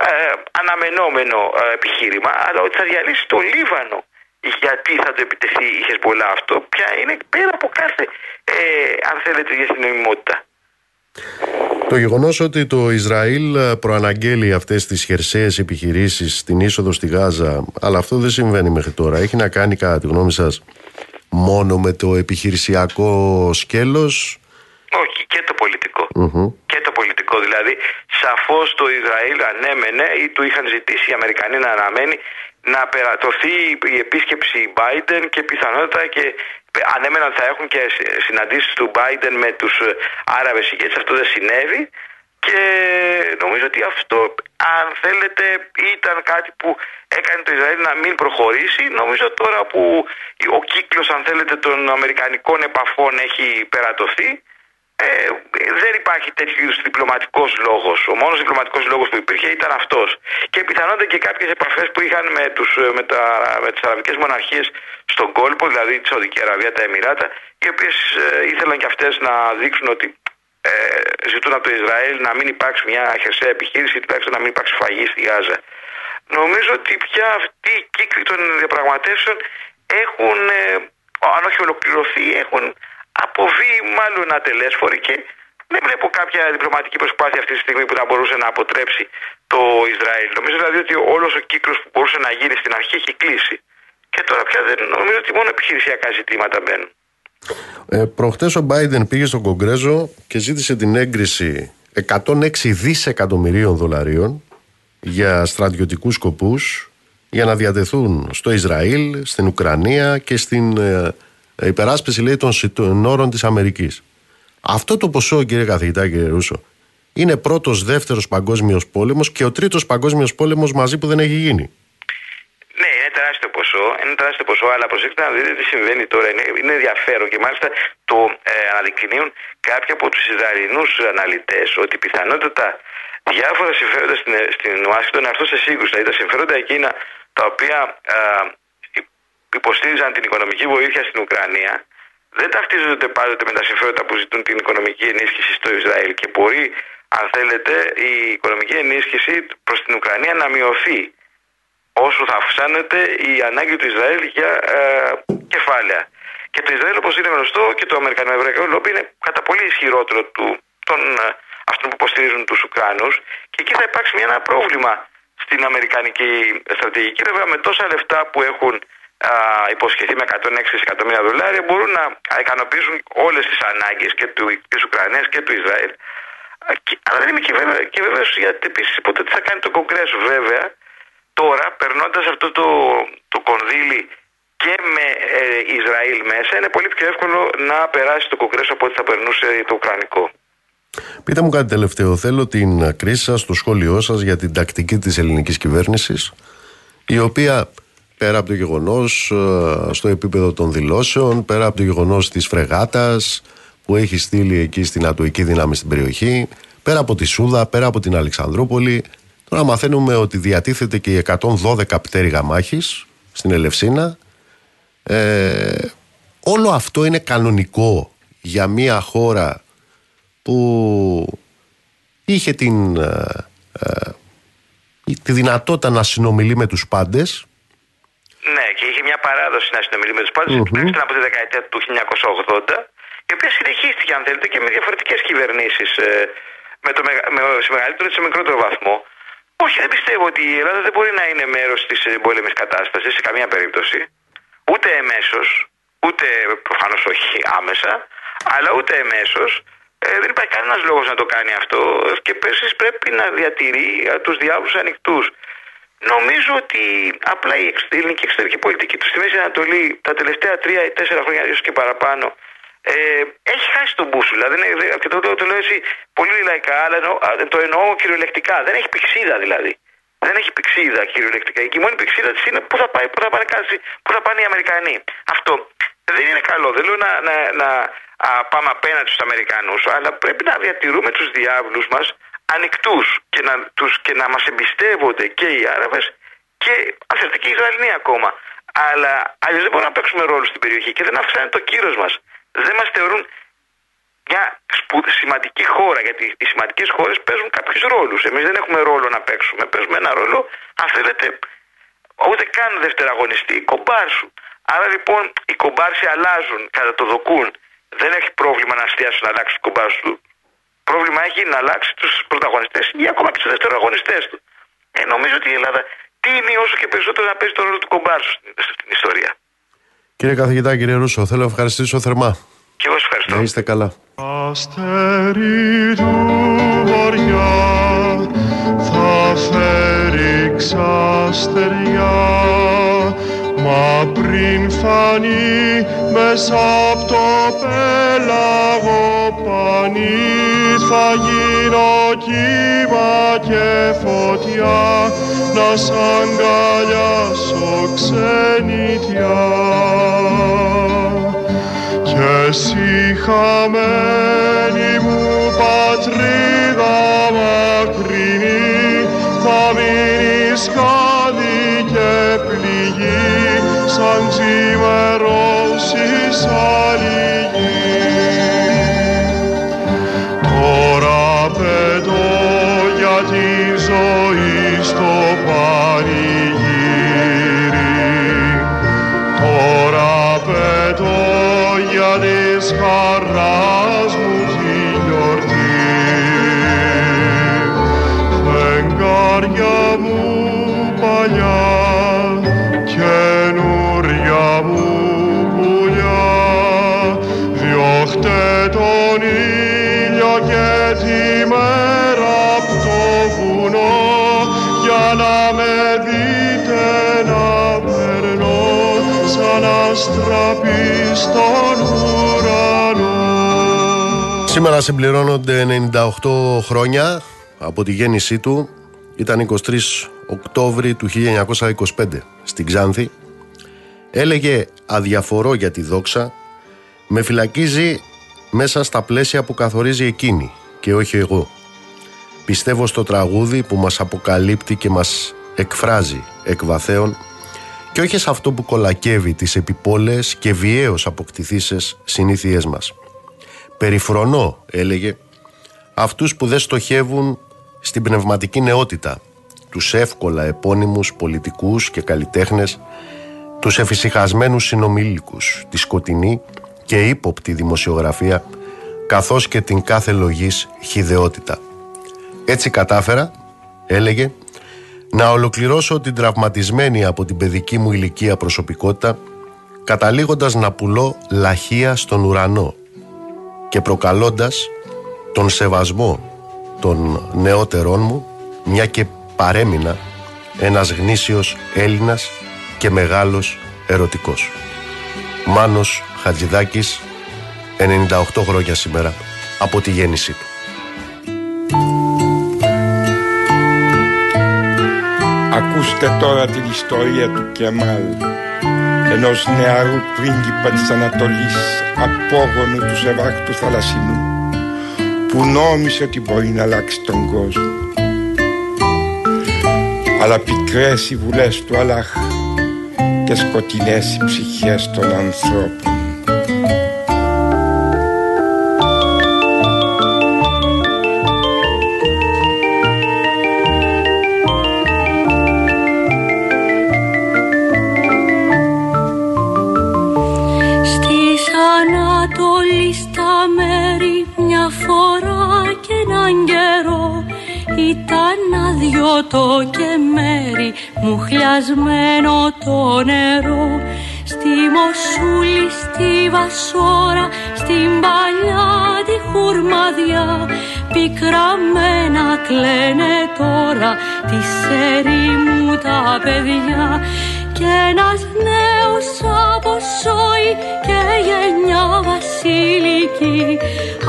ε, αναμενόμενο ε, επιχείρημα, αλλά ότι θα διαλύσει το Λίβανο. Γιατί θα το επιτεθεί η Χεσμολά αυτό, πια είναι πέρα από κάθε, ε, αν θέλετε, διεθνή Το γεγονός ότι το Ισραήλ ε, προαναγγέλει αυτές τις χερσαίες επιχειρήσεις στην είσοδο στη Γάζα, αλλά αυτό δεν συμβαίνει μέχρι τώρα, έχει να κάνει κατά τη γνώμη σας μόνο με το επιχειρησιακό σκέλος; Όχι, και το πολιτικο Και το πολιτικό. Δηλαδή, σαφώς το Ισραήλ ανέμενε ή του είχαν ζητήσει οι Αμερικανοί να αναμένει να περατωθεί η επίσκεψη Biden και πιθανότητα και ανέμεναν θα έχουν και συναντήσεις του Biden με τους Άραβες ηγέτες. Αυτό δεν συνέβη και νομίζω ότι αυτό αν θέλετε ήταν κάτι που έκανε το Ισραήλ να μην προχωρήσει. Νομίζω τώρα που ο κύκλος αν θέλετε των Αμερικανικών επαφών έχει περατωθεί ε, δεν υπάρχει τέτοιο διπλωματικός λόγος. Ο μόνος διπλωματικός λόγος που υπήρχε ήταν αυτός. Και πιθανόνται και κάποιες επαφές που είχαν με, τους, με, τα, με τις αραβικές μοναρχίες στον κόλπο, δηλαδή τη Σαουδική Αραβία, τα Εμμυράτα, οι οποίες ε, ήθελαν και αυτές να δείξουν ότι ε, ζητούν από το Ισραήλ να μην υπάρξει μια χερσαία επιχείρηση, τουλάχιστον να μην υπάρξει φαγή στη Γάζα. Νομίζω ότι πια αυτοί οι κύκλοι των διαπραγματεύσεων έχουν, ε, αν όχι ολοκληρωθεί, έχουν αποβεί μάλλον ατελέσφορη και δεν βλέπω κάποια διπλωματική προσπάθεια αυτή τη στιγμή που θα μπορούσε να αποτρέψει το Ισραήλ. Νομίζω δηλαδή ότι όλος ο κύκλος που μπορούσε να γίνει στην αρχή έχει κλείσει. Και τώρα πια δεν νομίζω ότι μόνο επιχειρησιακά ζητήματα μπαίνουν. Ε, προχτές ο Biden πήγε στον Κογκρέζο και ζήτησε την έγκριση 106 δισεκατομμυρίων δολαρίων για στρατιωτικούς σκοπούς για να διατεθούν στο Ισραήλ, στην Ουκρανία και στην ε, υπεράσπιση λέει των συνόρων της Αμερικής. Αυτό το ποσό, κύριε καθηγητά, κύριε Ρούσο, είναι πρώτος, δεύτερος παγκόσμιος πόλεμος και ο τρίτος παγκόσμιος πόλεμος μαζί που δεν έχει γίνει. Ναι, είναι τεράστιο ποσό, είναι τεράστιο ποσό, αλλά προσέξτε να δείτε τι συμβαίνει τώρα. Είναι, είναι ενδιαφέρον και μάλιστα το ε, αναδεικνύουν κάποιοι από τους Ισραηλινούς αναλυτές ότι πιθανότατα διάφορα συμφέροντα στην, στην Ουάσιγκτον αυτό σε σύγκρουση. Δηλαδή τα συμφέροντα εκείνα τα οποία ε, υποστήριζαν την οικονομική βοήθεια στην Ουκρανία δεν ταυτίζονται πάντοτε με τα συμφέροντα που ζητούν την οικονομική ενίσχυση στο Ισραήλ και μπορεί, αν θέλετε, η οικονομική ενίσχυση προς την Ουκρανία να μειωθεί όσο θα αυξάνεται η ανάγκη του Ισραήλ για ε, κεφάλαια. Και το Ισραήλ, όπως είναι γνωστό, και το Αμερικανικό Λόμπι είναι κατά πολύ ισχυρότερο του, των ε, αυτών που υποστηρίζουν τους Ουκράνου. Και εκεί θα υπάρξει μια, ένα πρόβλημα στην Αμερικανική στρατηγική. Βέβαια, με τόσα λεφτά που έχουν α, υποσχεθεί με 106 δισεκατομμύρια δολάρια μπορούν να ικανοποιήσουν όλες τις ανάγκες και του, της Ουκρανίας και του Ισραήλ. Αλλά δεν είμαι και, βέβαιο, και βέβαιος γιατί επίσης ποτέ τι θα κάνει το Κογκρέσο βέβαια. Τώρα περνώντας αυτό το, το κονδύλι και με ε, Ισραήλ μέσα είναι πολύ πιο εύκολο να περάσει το Κογκρέσο από ό,τι θα περνούσε το Ουκρανικό. Πείτε μου κάτι τελευταίο. Θέλω την κρίση σας, το σχόλιο σας για την τακτική της ελληνικής κυβέρνησης η οποία πέρα από το γεγονός ε, στο επίπεδο των δηλώσεων, πέρα από το γεγονός της φρεγάτας που έχει στείλει εκεί στην Ατοική δύναμη στην περιοχή, πέρα από τη Σούδα, πέρα από την Αλεξανδρούπολη, τώρα μαθαίνουμε ότι διατίθεται και η 112 πτέρυγα μάχης στην Ελευσίνα. Ε, όλο αυτό είναι κανονικό για μια χώρα που είχε την, ε, ε τη δυνατότητα να συνομιλεί με τους πάντες ναι, και είχε μια παράδοση παράδοση να συνομιλεί με τους πάντες, mm-hmm. τουλάχιστον από τη δεκαετία του 1980, η οποία συνεχίστηκε, αν θέλετε, και με διαφορετικές κυβερνήσεις ε, με το, με, σε μεγαλύτερο ή σε μικρότερο βαθμό. Όχι, δεν πιστεύω ότι η Ελλάδα δεν μπορεί να είναι μέρος της πόλεμη κατάστασης σε καμία περίπτωση. Ούτε εμέσως, ούτε προφανώς όχι άμεσα, αλλά ούτε εμέσως. Ε, δεν υπάρχει κανένας λόγος να το κάνει αυτό και επίση πρέπει να διατηρεί τους διάβλους ανοιχτούς. Νομίζω ότι απλά η ελληνική εξωτερική πολιτική του στη Μέση Ανατολή τα τελευταία τρία ή τέσσερα χρόνια, ίσως και παραπάνω, ε, έχει χάσει τον μπούσουλα. Δεν είναι, και το, το, το λέω έτσι πολύ λαϊκά, αλλά το εννοώ κυριολεκτικά. Δεν έχει πηξίδα δηλαδή. Δεν έχει πηξίδα κυριολεκτικά. Και η μόνη πηξίδα της είναι πού θα, πάει, πού, θα πάνε, πού θα πάνε οι Αμερικανοί. Αυτό δεν είναι καλό. Δεν λέω να, να, να α, πάμε απέναντι στους Αμερικανούς, αλλά πρέπει να διατηρούμε τους διάβλους μας ανοιχτούς και να, τους, και να μας εμπιστεύονται και οι Άραβες και αν θέλετε και οι Ισραηλοί ακόμα. Αλλά αλλιώς δεν μπορούμε να παίξουμε ρόλο στην περιοχή και δεν αυξάνει το κύρος μας. Δεν μας θεωρούν μια σημαντική χώρα, γιατί οι σημαντικές χώρες παίζουν κάποιους ρόλους. Εμείς δεν έχουμε ρόλο να παίξουμε. Παίζουμε ένα ρόλο, αν θέλετε, ούτε καν δευτεραγωνιστή, κομπάρσου. Άρα λοιπόν οι κομπάρσοι αλλάζουν κατά το δοκούν. Δεν έχει πρόβλημα να αστιάσουν να αλλάξει του κομπάρσου πρόβλημα έχει να αλλάξει τους πρωταγωνιστές ή ακόμα και τους δευτεραγωνιστές του. Ε, νομίζω ότι η Ελλάδα τίνει όσο και περισσότερο να παίζει τον ρόλο του κομπάρσου στην ιστορία. Κύριε καθηγητά, κύριε Ρούσο, θέλω να ευχαριστήσω θερμά. Και εγώ σας ευχαριστώ. Να είστε καλά. Αστέρι του βοριά θα φέρει ξαστεριά Μα πριν φανεί μέσα από το πέλαγο πανί θα γίνω κύμα και φωτιά να σ' αγκαλιάσω ξενιτιά. Και εσύ χαμένη μου πατρίδα μακρινή θα μείνεις σαν ξημερώσεις άλλη Τώρα πετώ στον ουρανό. Σήμερα συμπληρώνονται 98 χρόνια από τη γέννησή του. Ήταν 23 Οκτώβρη του 1925 στην Ξάνθη. Έλεγε αδιαφορώ για τη δόξα. Με φυλακίζει μέσα στα πλαίσια που καθορίζει εκείνη και όχι εγώ. Πιστεύω στο τραγούδι που μας αποκαλύπτει και μας εκφράζει εκ βαθέων και όχι σε αυτό που κολακεύει τις επιπόλες και βιαίως αποκτηθήσεις συνήθειές μας. Περιφρονώ, έλεγε, αυτούς που δεν στοχεύουν στην πνευματική νεότητα, τους εύκολα επώνυμους πολιτικούς και καλλιτέχνες, τους εφησυχασμένους συνομήλικους, τη σκοτεινή και ύποπτη δημοσιογραφία, καθώς και την κάθε λογής χιδεότητα. Έτσι κατάφερα, έλεγε, να ολοκληρώσω την τραυματισμένη από την παιδική μου ηλικία προσωπικότητα καταλήγοντας να πουλώ λαχεία στον ουρανό και προκαλώντας τον σεβασμό των νεότερών μου μια και παρέμεινα ένας γνήσιος Έλληνας και μεγάλος ερωτικός. Μάνος Χατζηδάκης 98 χρόνια σήμερα από τη γέννησή του. Ακούστε τώρα την ιστορία του Κεμάλ ενός νεαρού πρίγκιπα της Ανατολής απόγονου του Σεβάχτου Θαλασσινού που νόμισε ότι μπορεί να αλλάξει τον κόσμο. Αλλά πικρές οι βουλές του Αλάχ και σκοτεινές οι ψυχές των ανθρώπων το και μέρη μου χλιασμένο το νερό. Στη Μοσούλη, στη Βασόρα, στην παλιά τη χουρμαδιά. Πικραμένα κλαίνε τώρα τη μου τα παιδιά. Κι ένας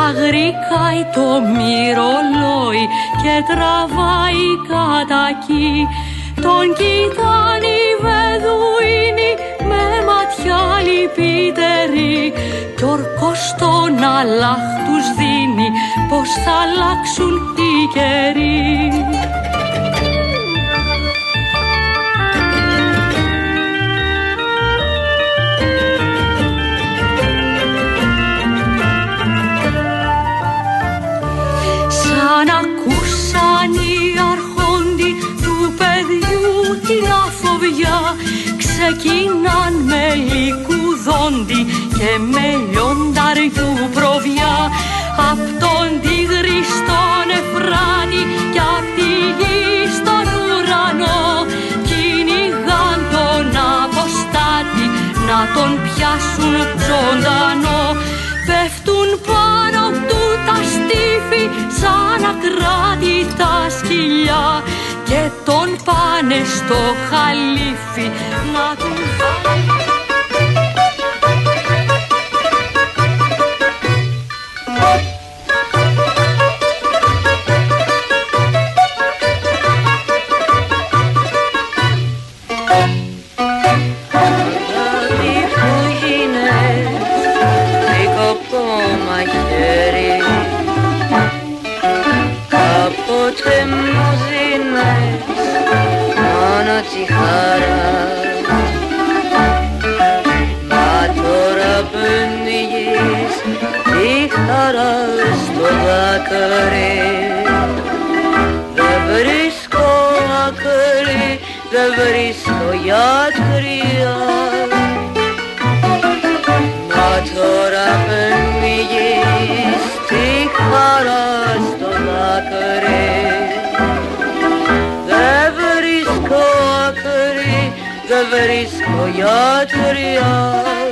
αγρικάει το μυρολόι και τραβάει κατακί τον κοιτάνει οι βεδουίνοι με ματιά λυπητερή. Κι ορκός τον αλάχ τους δίνει πως θα αλλάξουν οι καιροί ξεκίναν με λικουδόντι και με λιονταριού προβιά. Απ' τον τίγρη στον Εφράνη κι απ' τη γη στον ουρανό. Κυνηγάν τον αποστάτη να τον πιάσουν ζωντανό. Πέφτουν πάνω του τα στήφη σαν ακράτητα σκυλιά και τον πάνε στο χαλίφι να άκρη Δεν βρίσκω άκρη, δεν βρίσκω γιατρία. Μα τώρα πνιγείς τη χαρά στο δάκρυ Δεν βρίσκω άκρη, δεν βρίσκω γιατρία.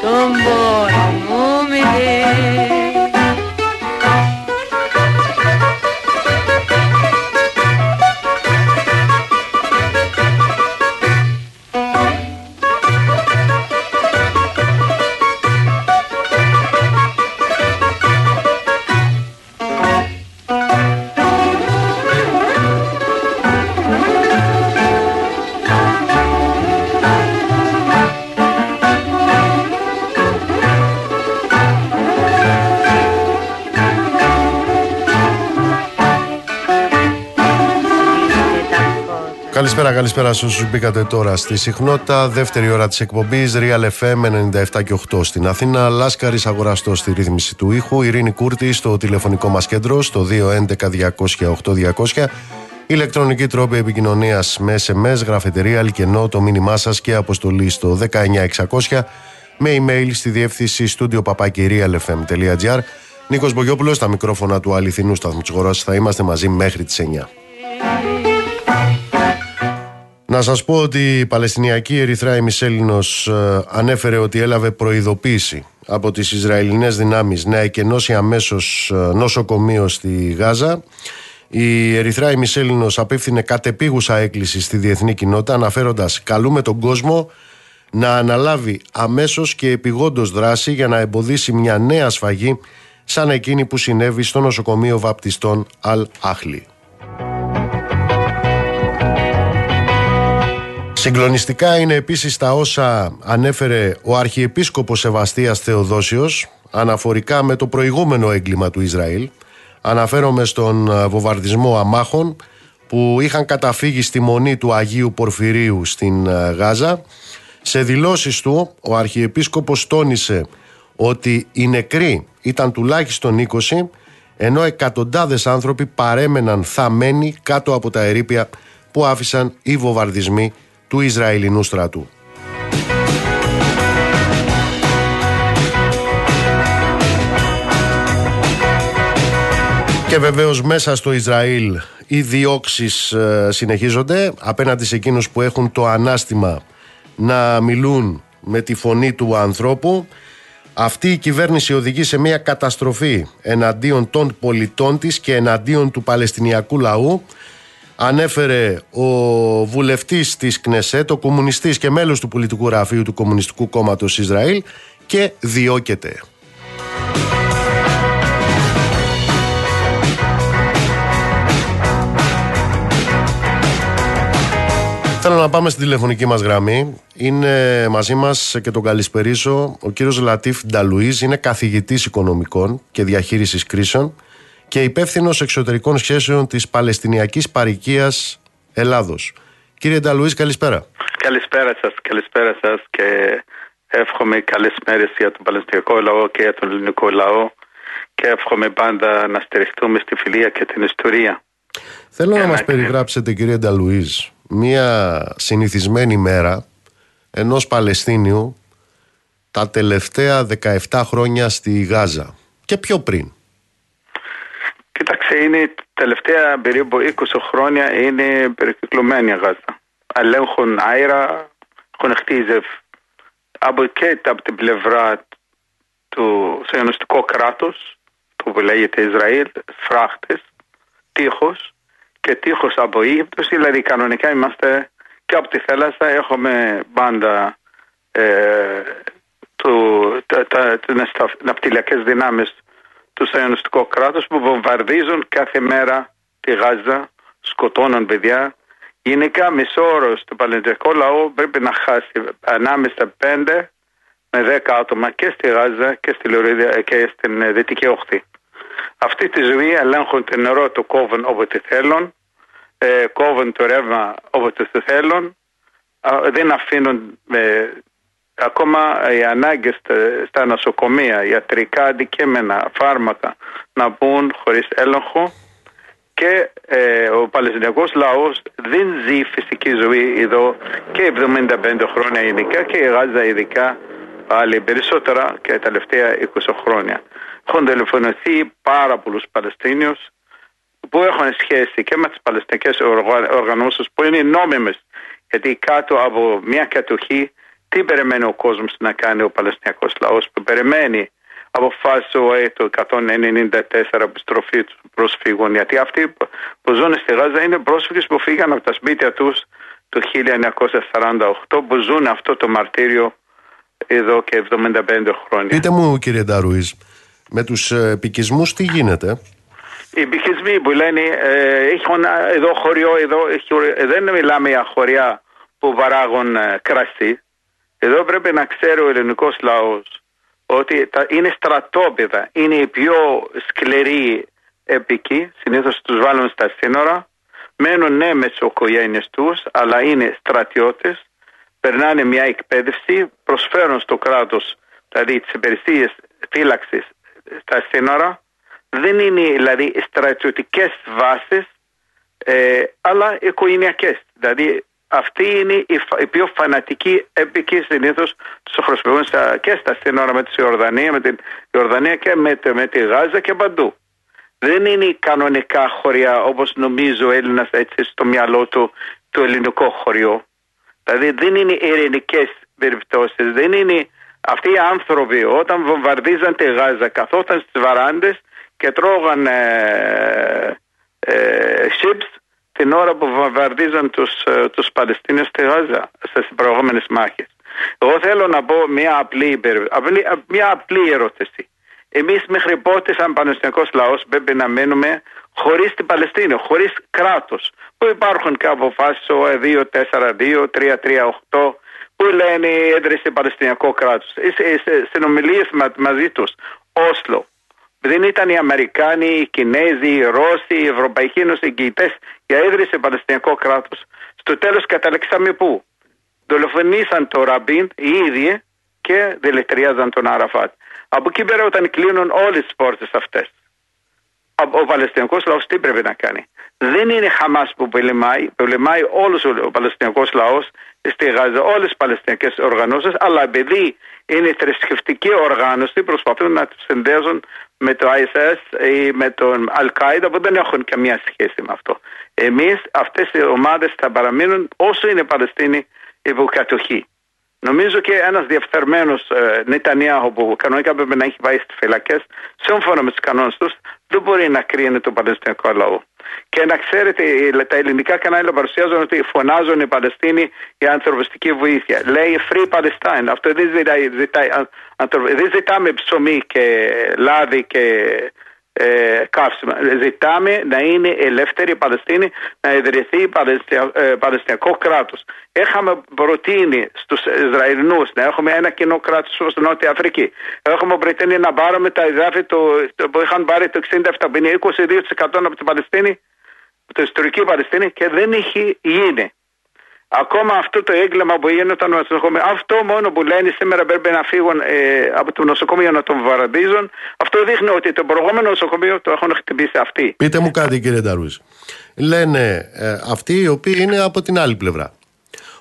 Του Καλησπέρα, καλησπέρα σε όσους μπήκατε τώρα στη συχνότητα. Δεύτερη ώρα της εκπομπής Real FM 97 και 8 στην Αθήνα. Λάσκαρης αγοραστός στη ρύθμιση του ήχου. Ειρήνη Κούρτη στο τηλεφωνικό μας κέντρο στο 211-200-8200. Ηλεκτρονική τρόπη επικοινωνίας με SMS, γραφετερία, αλκενό, το μήνυμά σας και αποστολή στο 19600 με email στη διεύθυνση στούντιο παπάκυριαλfm.gr. Νίκος Μπογιόπουλος, στα μικρόφωνα του αληθινού σταθμού της Θα είμαστε μαζί μέχρι τις 9. Να σας πω ότι η Παλαιστινιακή Ερυθρά Ημισέλινος ε, ανέφερε ότι έλαβε προειδοποίηση από τις Ισραηλινές δυνάμεις να εκενώσει αμέσως ε, νοσοκομείο στη Γάζα. Η Ερυθρά Ημισέλινος απίφθινε κατεπίγουσα έκκληση στη διεθνή κοινότητα αναφέροντας «Καλούμε τον κόσμο να αναλάβει αμέσως και επιγόντως δράση για να εμποδίσει μια νέα σφαγή σαν εκείνη που συνέβη στο νοσοκομείο βαπτιστών Αλ Συγκλονιστικά είναι επίσης τα όσα ανέφερε ο Αρχιεπίσκοπος Σεβαστίας Θεοδόσιος αναφορικά με το προηγούμενο έγκλημα του Ισραήλ. Αναφέρομαι στον ε, βομβαρδισμό αμάχων που είχαν καταφύγει στη μονή του Αγίου Πορφυρίου στην ε, Γάζα. Σε δηλώσεις του ο Αρχιεπίσκοπος τόνισε ότι οι νεκροί ήταν τουλάχιστον 20 ενώ εκατοντάδες άνθρωποι παρέμεναν θαμένοι κάτω από τα ερήπια που άφησαν οι βομβαρδισμοί του Ισραηλινού στρατού. Και βεβαίως μέσα στο Ισραήλ οι διώξεις ε, συνεχίζονται απέναντι σε εκείνους που έχουν το ανάστημα να μιλούν με τη φωνή του ανθρώπου. Αυτή η κυβέρνηση οδηγεί σε μια καταστροφή εναντίον των πολιτών της και εναντίον του Παλαιστινιακού λαού ανέφερε ο βουλευτής της ΚΝΕΣΕΤ, ο κομμουνιστής και μέλος του πολιτικού γραφείου του Κομμουνιστικού Κόμματος Ισραήλ και διώκεται. Θέλω να πάμε στην τηλεφωνική μας γραμμή. Είναι μαζί μας και τον καλησπερίσω ο κύριος Λατίφ Νταλουίζ, είναι καθηγητής οικονομικών και διαχείρισης κρίσεων και υπεύθυνο εξωτερικών σχέσεων της Παλαιστινιακής Παρικίας Ελλάδος. Κύριε Νταλουής, καλησπέρα. Καλησπέρα σας, καλησπέρα σας και εύχομαι καλές μέρες για τον Παλαιστινιακό λαό και για τον ελληνικό λαό και εύχομαι πάντα να στηριχτούμε στη φιλία και την ιστορία. Θέλω να, να μας περιγράψετε κύριε Νταλουίζ μία συνηθισμένη μέρα ενός Παλαιστίνιου τα τελευταία 17 χρόνια στη Γάζα και πιο πριν. Κοίταξε, είναι τελευταία περίπου 20 χρόνια είναι περικυκλωμένη η Γάζα. Ελέγχουν αέρα, έχουν χτίζει από και από την πλευρά του σιωνιστικού κράτου, που λέγεται Ισραήλ, φράχτες, τείχος και τείχος από Αίγυπτος. Δηλαδή, κανονικά είμαστε και από τη θάλασσα έχουμε μπάντα ε, του, τα, τα, τα, δυνάμεις του Σαϊωνιστικού κράτου που βομβαρδίζουν κάθε μέρα τη Γάζα, σκοτώνουν παιδιά. Γενικά όρος του Παλαιστινιακού λαού πρέπει να χάσει ανάμεσα 5 με 10 άτομα και στη Γάζα και, στη Λωρίδια, και στην Δυτική Όχθη. Αυτή τη ζωή ελέγχουν το νερό, το κόβουν όποτε θέλουν, ε, κόβουν το ρεύμα όποτε θέλουν, δεν αφήνουν ε, ακόμα οι ανάγκες στα νοσοκομεία, ιατρικά αντικείμενα, φάρμακα να μπουν χωρίς έλεγχο και ε, ο Παλαιστινιακός λαός δεν ζει φυσική ζωή εδώ και 75 χρόνια ειδικά και η Γάζα ειδικά πάλι περισσότερα και τα τελευταία 20 χρόνια. Έχουν τηλεφωνηθεί πάρα πολλούς Παλαιστίνιους που έχουν σχέση και με τις Παλαιστινικές οργανώσεις που είναι νόμιμες γιατί κάτω από μια κατοχή τι περιμένει ο κόσμος να κάνει ο Παλαιστινιακός λαός που περιμένει αποφάσει ο το 194 επιστροφή των προσφύγων. Γιατί αυτοί που ζουν στη Γάζα είναι πρόσφυγες που φύγαν από τα σπίτια τους το 1948 που ζουν αυτό το μαρτύριο εδώ και 75 χρόνια. Πείτε μου κύριε Νταρούις, με τους ε, επικισμούς τι γίνεται; Οι επικισμοί που λένε ε, έχουν εδώ χωριό, εδώ, δεν μιλάμε για χωριά που παράγουν ε, κρασί. Εδώ πρέπει να ξέρει ο ελληνικός λαός ότι είναι στρατόπεδα, είναι οι πιο σκληροί επικοί, συνήθως τους βάλουν στα σύνορα, μένουν ναι μες τις οικογένειες τους, αλλά είναι στρατιώτες, περνάνε μια εκπαίδευση, προσφέρουν στο κράτος δηλαδή τις υπηρεσίες φύλαξης στα σύνορα, δεν είναι δηλαδή στρατιωτικές βάσεις, ε, αλλά οικογενειακές. Δηλαδή αυτή είναι η, πιο φανατική επική συνήθως τους χρησιμοποιούν και στα σύνορα με τη Ιορδανία, με την Ιορδανία και με, με τη Γάζα και παντού. Δεν είναι κανονικά χωριά όπως νομίζει ο Έλληνας έτσι στο μυαλό του το ελληνικό χωριό. Δηλαδή δεν είναι ειρηνικές περιπτώσεις. Δεν είναι αυτοί οι άνθρωποι όταν βομβαρδίζαν τη Γάζα καθόταν στις βαράντες και τρώγαν ε, ε, ships την ώρα που βομβαρδίζαν τους, ε, τους Παλαιστίνιους στη Γάζα στις προηγούμενες μάχες. Εγώ θέλω να πω μια απλή, απλή, μια απλή ερώτηση. Εμείς μέχρι πότε σαν Παλαιστινιακός λαός πρέπει να μένουμε χωρίς την Παλαιστίνη, χωρίς κράτος; Που υπάρχουν και αποφάσεις ο 2-4-2, 3-3-8 που λένε ίδρυσε Παλαιστινιακό κράτος; Συνομιλίες μαζί τους, Όσλο, δεν ήταν οι Αμερικάνοι, οι Κινέζοι, οι Ρώσοι, οι Ευρωπαϊκοί νοσηγητέ για ίδρυση Παλαιστινιακό κράτος. Στο τέλος καταλήξαμε πού; Δολοφονήσαν το Ραμπίν οι ίδιοι και δηλητηρίαζαν τον Αραφάτ. Από εκεί πέρα όταν κλείνουν όλες τις πόρτες αυτές. Ο Παλαιστινιακός λαός τι πρέπει να κάνει; Δεν είναι Χαμάς που πολεμάει, πολεμάει όλος ο Παλαιστινιακός λαός στη Γάζα, όλες τις Παλαιστινιακές οργανώσεις, αλλά επειδή είναι θρησκευτική οργάνωση, προσπαθούν να του συνδέσουν με το ISS ή με τον Al-Qaeda που δεν έχουν καμία σχέση με αυτό. Εμείς αυτές οι ομάδες θα παραμείνουν όσο είναι Παλαιστίνοι υποκατοχή. Νομίζω και ένας διαφθαρμένο ε, Νετανιάχου που κανονικά πρέπει να έχει πάει στις φυλακές, σύμφωνα με τους κανόνες τους, δεν μπορεί να κρίνει τον Παλαιστινικό λαό. Και να ξέρετε, τα ελληνικά κανάλια παρουσιάζουν ότι φωνάζουν οι Παλαιστίνοι για ανθρωπιστική βοήθεια. Λέει Free Palestine. Αυτό δεν, ζητάει, ζητάει, δεν ζητάμε ψωμί και λάδι και ε, καύσιμα. Ζητάμε να είναι ελεύθερη η Παλαιστίνη, να ιδρυθεί ε, Παλαιστινιακό κράτος. Είχαμε προτείνει στους Ισραηλινούς να έχουμε ένα κοινό κράτος στην Νότια Αφρική. Έχουμε προτείνει να πάρουμε τα εδάφη που είχαν πάρει το 67, που είναι 22% από την Παλαιστίνη, την ιστορική Παλαιστίνη και δεν έχει γίνει. Ακόμα αυτό το έγκλημα που γίνεται όταν νοσοκομείο, αυτό μόνο που λένε σήμερα πρέπει να φύγουν ε, από το νοσοκομείο να τον βαραντίζουν, αυτό δείχνει ότι το προηγούμενο νοσοκομείο το έχουν χτυπήσει αυτοί. Πείτε μου κάτι κύριε Νταρούζη. Λένε ε, αυτοί οι οποίοι είναι από την άλλη πλευρά.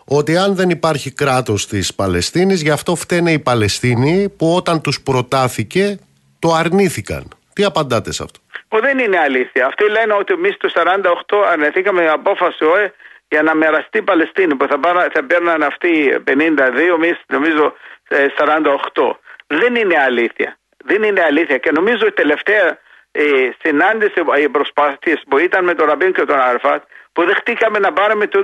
Ότι αν δεν υπάρχει κράτος της Παλαιστίνης, γι' αυτό φταίνε οι Παλαιστίνοι που όταν τους προτάθηκε το αρνήθηκαν. Τι απαντάτε σε αυτό; Που δεν είναι αλήθεια. Αυτοί λένε ότι εμείς το 48 αρνηθήκαμε απόφαση ΟΕ για να μοιραστεί η Παλαιστίνη που θα, πάρουν, θα παίρναν αυτοί 52, εμεί νομίζω 48. Ε, Δεν είναι αλήθεια. Δεν είναι αλήθεια και νομίζω η τελευταία ε, συνάντηση, οι προσπάθειες που ήταν με τον Ραμπίν και τον Αρφάτ, που δεχτήκαμε να πάρουμε το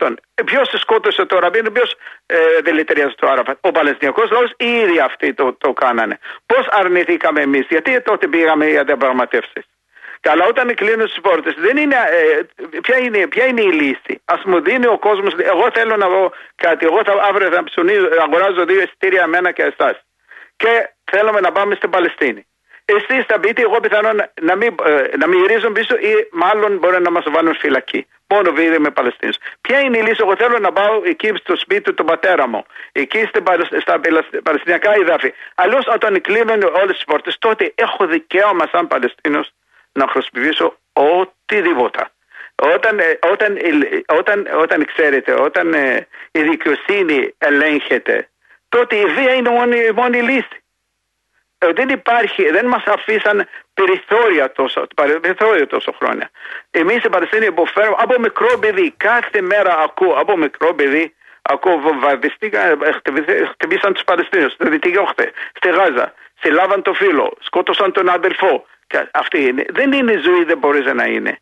22%. Ε, ποιος σκότωσε το Ραμπίν, ποιος ε, δηλητηρίασε το Αραφάτ. Ο Παλαιστινιακός λαός ή ήδη αυτοί το, το κάνανε. Πώς αρνηθήκαμε εμείς, γιατί τότε πήγαμε για διαπραγματεύσεις; Αλλά όταν κλείνουν τι πόρτες, ε, ποια, είναι, ποια είναι η λύση; Α μου δίνει ο κόσμος. Εγώ θέλω να πω κάτι. Εγώ θα, αύριο θα ψωνίζω, αγοράζω δύο εισιτήρια μένα και εσάς. Και θέλουμε να πάμε στην Παλαιστίνη. Εσείς θα πείτε, εγώ πιθανόν να μην, ε, να μην γυρίζουν πίσω ή μάλλον μπορεί να μας βάλουν φυλακή. Μόνο βίδε με Παλαιστίνους. Ποια είναι η λύση, εγώ θέλω να πάω εκεί στο σπίτι του πατέρα μου, εκεί στα Παλαιστινιακά εδάφη. Αλλιώς όταν κλείνουν όλες τις πόρτες, τότε έχω δικαίωμα σαν Παλαιστίνος να χρησιμοποιήσω οτιδήποτε. Όταν, ε, όταν, όταν, όταν ξέρετε, όταν ε, η δικαιοσύνη ελέγχεται, τότε η βία είναι μόνη, η μόνη λύση. Ε, δεν υπάρχει, δεν μας αφήσαν περιθώρια τόσο, περιθώρια τόσο χρόνια. Εμείς οι Παλαιστίνοι υποφέρουμε από μικρό παιδί, κάθε μέρα ακούω από μικρό παιδί, ακούω βομβαρδιστήκαν, χτυπήσαν τους Παλαιστίνους, στη Δυτική Όχθη, στη Γάζα, συλλάβαν το φίλο, σκότωσαν τον αδελφό, αυτή είναι. Δεν είναι ζωή, δεν μπορείς να είναι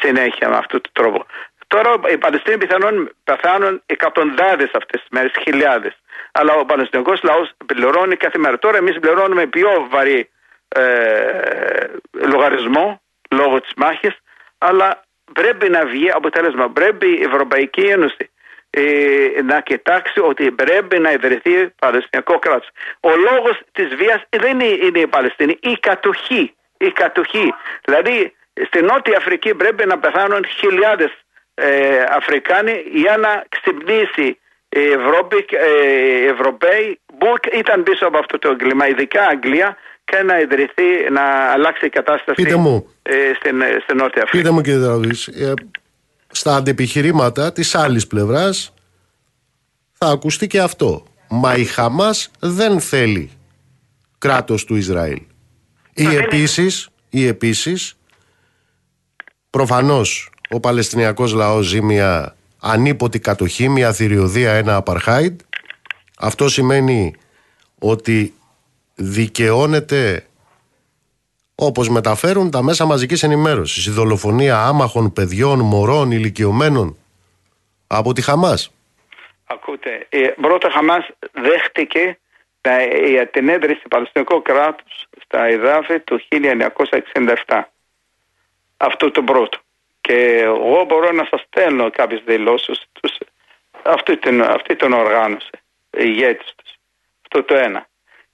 συνέχεια με αυτόν τον τρόπο. Τώρα οι Παλαιστίνοι πιθανόν πεθάνουν εκατοντάδες αυτές τις μέρες, χιλιάδες. Αλλά ο Παλαιστινικό λαός πληρώνει κάθε μέρα. Τώρα εμείς πληρώνουμε πιο βαρύ ε, λογαριασμό λόγω της μάχης, αλλά πρέπει να βγει αποτέλεσμα. Πρέπει η Ευρωπαϊκή Ένωση ε, να κοιτάξει ότι πρέπει να ιδρυθεί Παλαιστινιακό κράτος. Ο λόγος της βίας δεν είναι η Παλαιστίνη, η κατοχή η κατοχή. Δηλαδή στη Νότια Αφρική πρέπει να πεθάνουν χιλιάδες ε, Αφρικάνοι για να ξυπνήσει η Ευρώπη, ε, οι Ευρωπαίοι που ήταν πίσω από αυτό το έγκλημα, ειδικά Αγγλία, και να ιδρυθεί, να αλλάξει η κατάσταση Πείτε μου, ε, στην, στην Νότια Αφρική. Πείτε μου κύριε Δραβής, ε, στα αντεπιχειρήματα της άλλης πλευράς θα ακουστεί και αυτό. Μα η Χαμάς δεν θέλει κράτος του Ισραήλ. Ή επίσης, ή επίσης προφανώς ο Παλαιστινιακός λαός ζει μια ανίποτη κατοχή, μια θηριωδία, ένα απαρχάιντ. Αυτό σημαίνει ότι δικαιώνεται όπως μεταφέρουν τα μέσα μαζικής ενημέρωσης. Η δολοφονία άμαχων παιδιών, μωρών, ηλικιωμένων από τη Χαμάς. Ακούτε, ε, πρώτα Χαμάς δέχτηκε τα, η, την έδρυση του Παλαιστινικού κράτους στα εδάφη του 1967. Αυτό το πρώτο. Και εγώ μπορώ να σας στέλνω κάποιες δηλώσεις τους, αυτή, την, αυτή την οργάνωση, οι ηγέτες τους. Αυτό το ένα.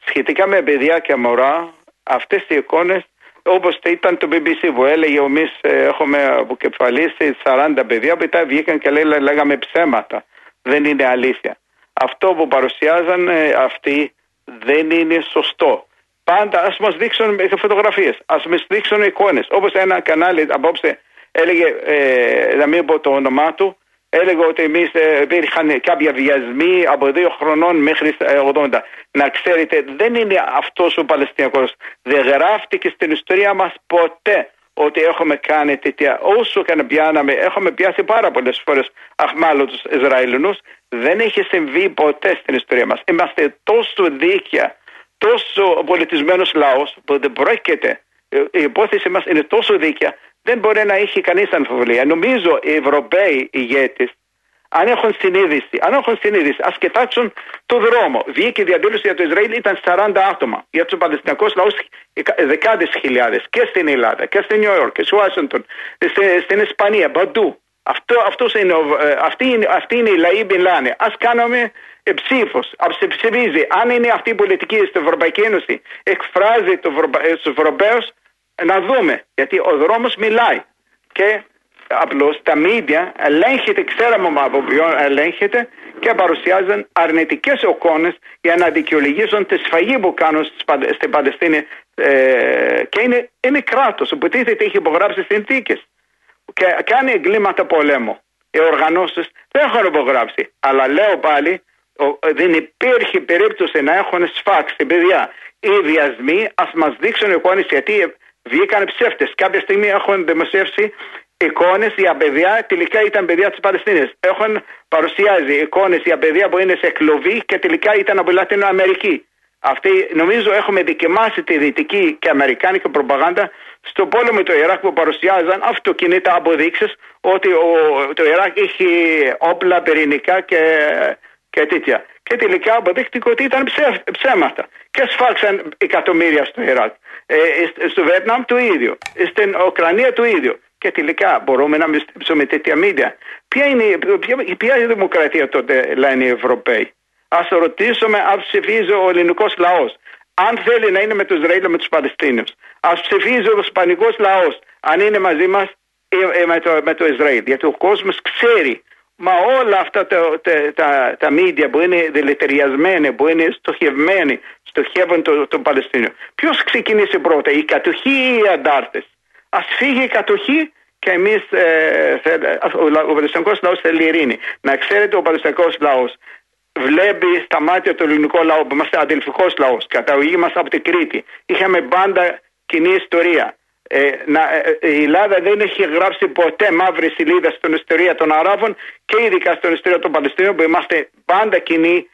Σχετικά με παιδιά και μωρά, αυτές οι εικόνες όπως ήταν το BBC που έλεγε εμείς ε, έχουμε αποκεφαλίσει 40 παιδιά μετά βγήκαν και λέγαμε ψέματα. Δεν είναι αλήθεια. Αυτό που παρουσιάζαν ε, αυτοί δεν είναι σωστό. Πάντα ας μας δείξουν φωτογραφίες, ας μας δείξουν εικόνες. Όπως ένα κανάλι απόψε έλεγε, ε, να μην πω το όνομά του, έλεγε ότι εμείς ε, υπήρχαν κάποια βιασμοί από δύο χρονών μέχρι 80. Να ξέρετε, δεν είναι αυτός ο Παλαιστινιακός. Δεν γράφτηκε στην ιστορία μας ποτέ ότι έχουμε κάνει τέτοια. Όσο και να πιάναμε, έχουμε πιάσει πάρα πολλές φορές αχμάλωτους Ισραηλινούς. Δεν έχει συμβεί ποτέ στην ιστορία μας. Είμαστε τόσο δίκαια, τόσο πολιτισμένος λαός που δεν πρόκειται. Η υπόθεση μας είναι τόσο δίκαια δεν μπορεί να έχει κανείς αμφιβολία. Νομίζω οι Ευρωπαίοι ηγέτες, αν έχουν συνείδηση, αν έχουν συνείδηση, ας κοιτάξουν το δρόμο. Βγήκε η διαδήλωση για το Ισραήλ, ήταν 40 άτομα. Για τους Παλαιστινιακούς λαούς, δεκάδες χιλιάδες και στην Ελλάδα και στη Νέα Υόρκ και στη Ουάσιγκτον, στην Ισπανία, παντού. Αυτό, αυτός είναι, ε, αυτή, είναι, αυτή είναι η λαή μιλάνε. Α κάνουμε ψήφος, α ψηφίζει. Αν είναι αυτή η πολιτική στην Ευρωπαϊκή Ένωση, εκφράζει του Ευρωπαίους να δούμε. Γιατί ο δρόμος μιλάει. Και απλώς τα μίδια ελέγχεται, ξέραμε από ποιον ελέγχεται και παρουσιάζουν αρνητικές εικόνες για να δικαιολογήσουν τη σφαγή που κάνουν στην Παλαιστίνη ε, και είναι, είναι κράτος που τίθεται έχει υπογράψει συνθήκες και κάνει εγκλήματα πολέμου. Οι οργανώσεις δεν έχουν υπογράψει. Αλλά λέω πάλι, δεν υπήρχε περίπτωση να έχουν σφάξει παιδιά. Οι βιασμοί ας μας δείξουν εικόνες γιατί βγήκαν ψεύτες. Κάποια στιγμή έχουν δημοσιεύσει εικόνες για παιδιά, τελικά ήταν παιδιά της Παλαιστίνης. Έχουν παρουσιάζει εικόνες για παιδιά που είναι σε κλοβή και τελικά ήταν από Λατινο Αμερική. Αυτή, νομίζω έχουμε δικαιμάσει τη δυτική και αμερικάνικη προπαγάνδα στο πόλεμο του Ιράκ που παρουσιάζαν αυτοκινήτα αποδείξεις ότι ο, το Ιράκ είχε όπλα πυρηνικά και, και τέτοια. Και τελικά αποδείχτηκε ότι ήταν ψέματα. Και σφάξαν εκατομμύρια στο Ιράκ. Ε, στο Βιετνάμ το ίδιο. Στην Ουκρανία το ίδιο. Και τελικά μπορούμε να πιστέψουμε τέτοια μίδια. Ποια είναι, ποια, ποια είναι η δημοκρατία τότε, λένε οι Ευρωπαίοι; Α ρωτήσουμε αν ψηφίζει ο ελληνικός λαός. Αν θέλει να είναι με τους Ισραήλ με τους Παλαιστίνιους. Α ψηφίζει ο Ισπανικός λαός. Αν είναι μαζί μας ε, ε, με, το, με το Ισραήλ. Γιατί ο κόσμος ξέρει Μα όλα αυτά τα, τα, τα, τα μίδια που είναι δηλητηριασμένα, που είναι στοχευμένοι, στοχεύουν τον το Παλαιστίνιο. Ποιος ξεκινήσει πρώτα, η κατοχή ή οι αντάρτες; Α φύγει η κατοχή και εμείς, ε, ο, ο Παλαιστινικό λαός θέλει ειρήνη. Να ξέρετε, ο Παλαιστινικό λαός βλέπει στα μάτια του ελληνικού λαού, που είμαστε αδελφικός λαός, καταγωγή μας από την Κρήτη. Είχαμε πάντα κοινή ιστορία. Ε, να, ε, ε, η Ελλάδα δεν έχει γράψει ποτέ μαύρη σελίδα στην ιστορία των Αράβων και ειδικά στην ιστορία των Παλαιστίνων που είμαστε πάντα κοινοί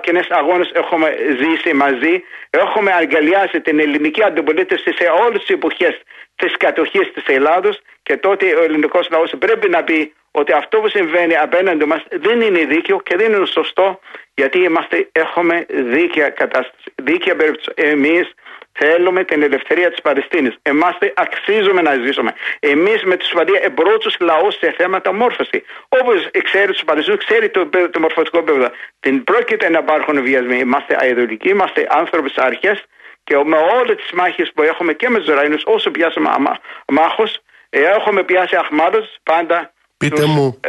κοινές αγώνες έχουμε ζήσει μαζί. Έχουμε αγκαλιάσει την ελληνική αντιπολίτευση σε όλες τις εποχές της κατοχής της Ελλάδος και τότε ο ελληνικός λαός πρέπει να πει ότι αυτό που συμβαίνει απέναντι μας δεν είναι δίκαιο και δεν είναι σωστό γιατί είμαστε, έχουμε δίκαια κατάσταση. Δίκαια περίπτωση. Εμείς Θέλουμε την ελευθερία της Παλαιστίνης. Εμάς αξίζουμε να ζήσουμε. Εμείς με τη Σουηδία εμπρότσου λαός σε θέματα μόρφωση. Όπως ξέρει τους Παλαιστίνους, ξέρει το, το μορφωτικό επίπεδο. Δεν πρόκειται να υπάρχουν βιασμοί. Είμαστε αειδολικοί, είμαστε άνθρωποι αρχές και με όλες τις μάχες που έχουμε και με τους Ισραηλινού, όσο πιάσαμε μάχος, ε, έχουμε πιάσει αχμάτου πάντα Πείτε μου,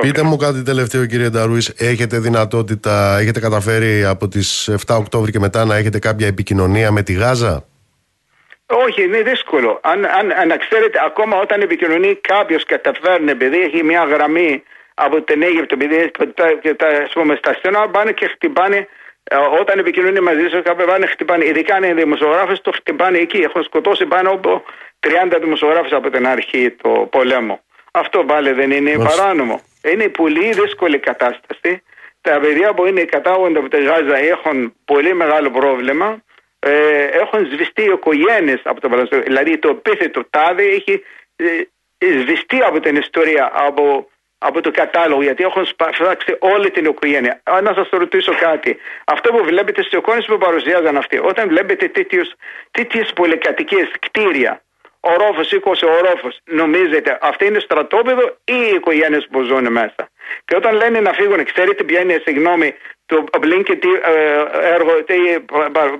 πείτε μου κάτι τελευταίο κύριε Νταρούης Έχετε δυνατότητα, έχετε καταφέρει από τις 7 Οκτώβρη και μετά να έχετε κάποια επικοινωνία με τη Γάζα; Όχι, είναι δύσκολο. Αν, αν, αν ξέρετε, ακόμα όταν επικοινωνεί κάποιος καταφέρνει, επειδή έχει μια γραμμή από την Αίγυπτο, επειδή τα, τα, πούμε, στα στενά πάνε και χτυπάνε, ε, όταν επικοινωνεί μαζί σου, κάποιοι πάνε χτυπάνε. Ειδικά αν είναι δημοσιογράφε, το χτυπάνε εκεί. Έχουν σκοτώσει πάνω από 30 δημοσιογράφους από την αρχή του πολέμου. Αυτό πάλι δεν είναι παράνομο. Είναι πολύ δύσκολη κατάσταση. Τα παιδιά που είναι κατάγοντα από τη Γάζα έχουν πολύ μεγάλο πρόβλημα. ε, έχουν σβηστεί οικογένειες από το Παλαιστίνιο. Δηλαδή το επίθετο τάδε έχει ε, σβηστεί από την ιστορία, από, από το κατάλογο, γιατί έχουν σπάσει όλη την οικογένεια. Να σας ρωτήσω κάτι. Αυτό που βλέπετε στις εικόνες που παρουσιάζαν αυτοί, όταν βλέπετε τέτοιες πολυκατοικίες κτίρια, ορόφος, 20 ορόφος, νομίζετε αυτό είναι στρατόπεδο ή οι οικογένειες που ζουν μέσα. Και όταν λένε να φύγουν, ξέρετε ποια είναι, συγγνώμη, το Blinken τι ε, έργο, τι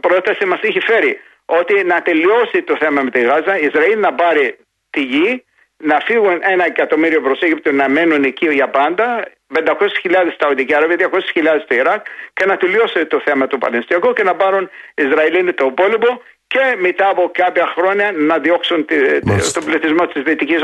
πρόταση μας έχει φέρει. Ότι να τελειώσει το θέμα με τη Γάζα, Ισραήλ να πάρει τη γη, να φύγουν ένα εκατομμύριο προς Αίγυπτο να μένουν εκεί για πάντα, 500.000 στα Οδική Αραβία, 200.000 στο Ιράκ και να τελειώσει το θέμα του Παλαιστινιακού και να πάρουν Ισραηλίνοι το υπόλοιπο και μετά από κάποια χρόνια να διώξουν τον πληθυσμό της Δυτικής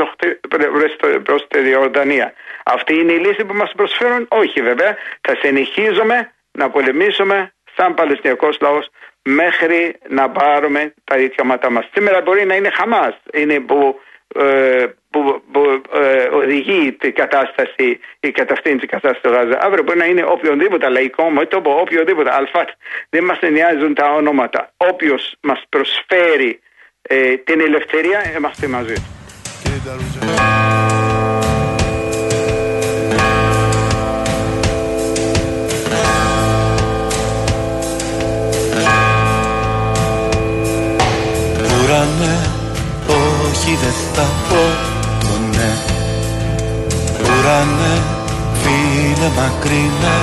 προς τη Ιορδανία. Αυτή είναι η λύση που μας προσφέρουν; Όχι βέβαια. Θα συνεχίζουμε να πολεμήσουμε σαν Παλαιστινιακός λαός μέχρι να πάρουμε τα δικαιώματά μα. Σήμερα μπορεί να είναι Χαμάς, είναι που, ε, που, που ε, οδηγεί την κατάσταση, η κατευθύνση της κατάστασης του Γάζα. Αύριο μπορεί να είναι οποιοδήποτε λαϊκό μέτωπο, οποιοδήποτε αλφάτ. Δεν μας νοιάζουν τα ονόματα. Όποιος μας προσφέρει ε, την ελευθερία, είμαστε μαζί του. Δεν θα πω το ναι Ουρανέ, φίλε μακρινέ.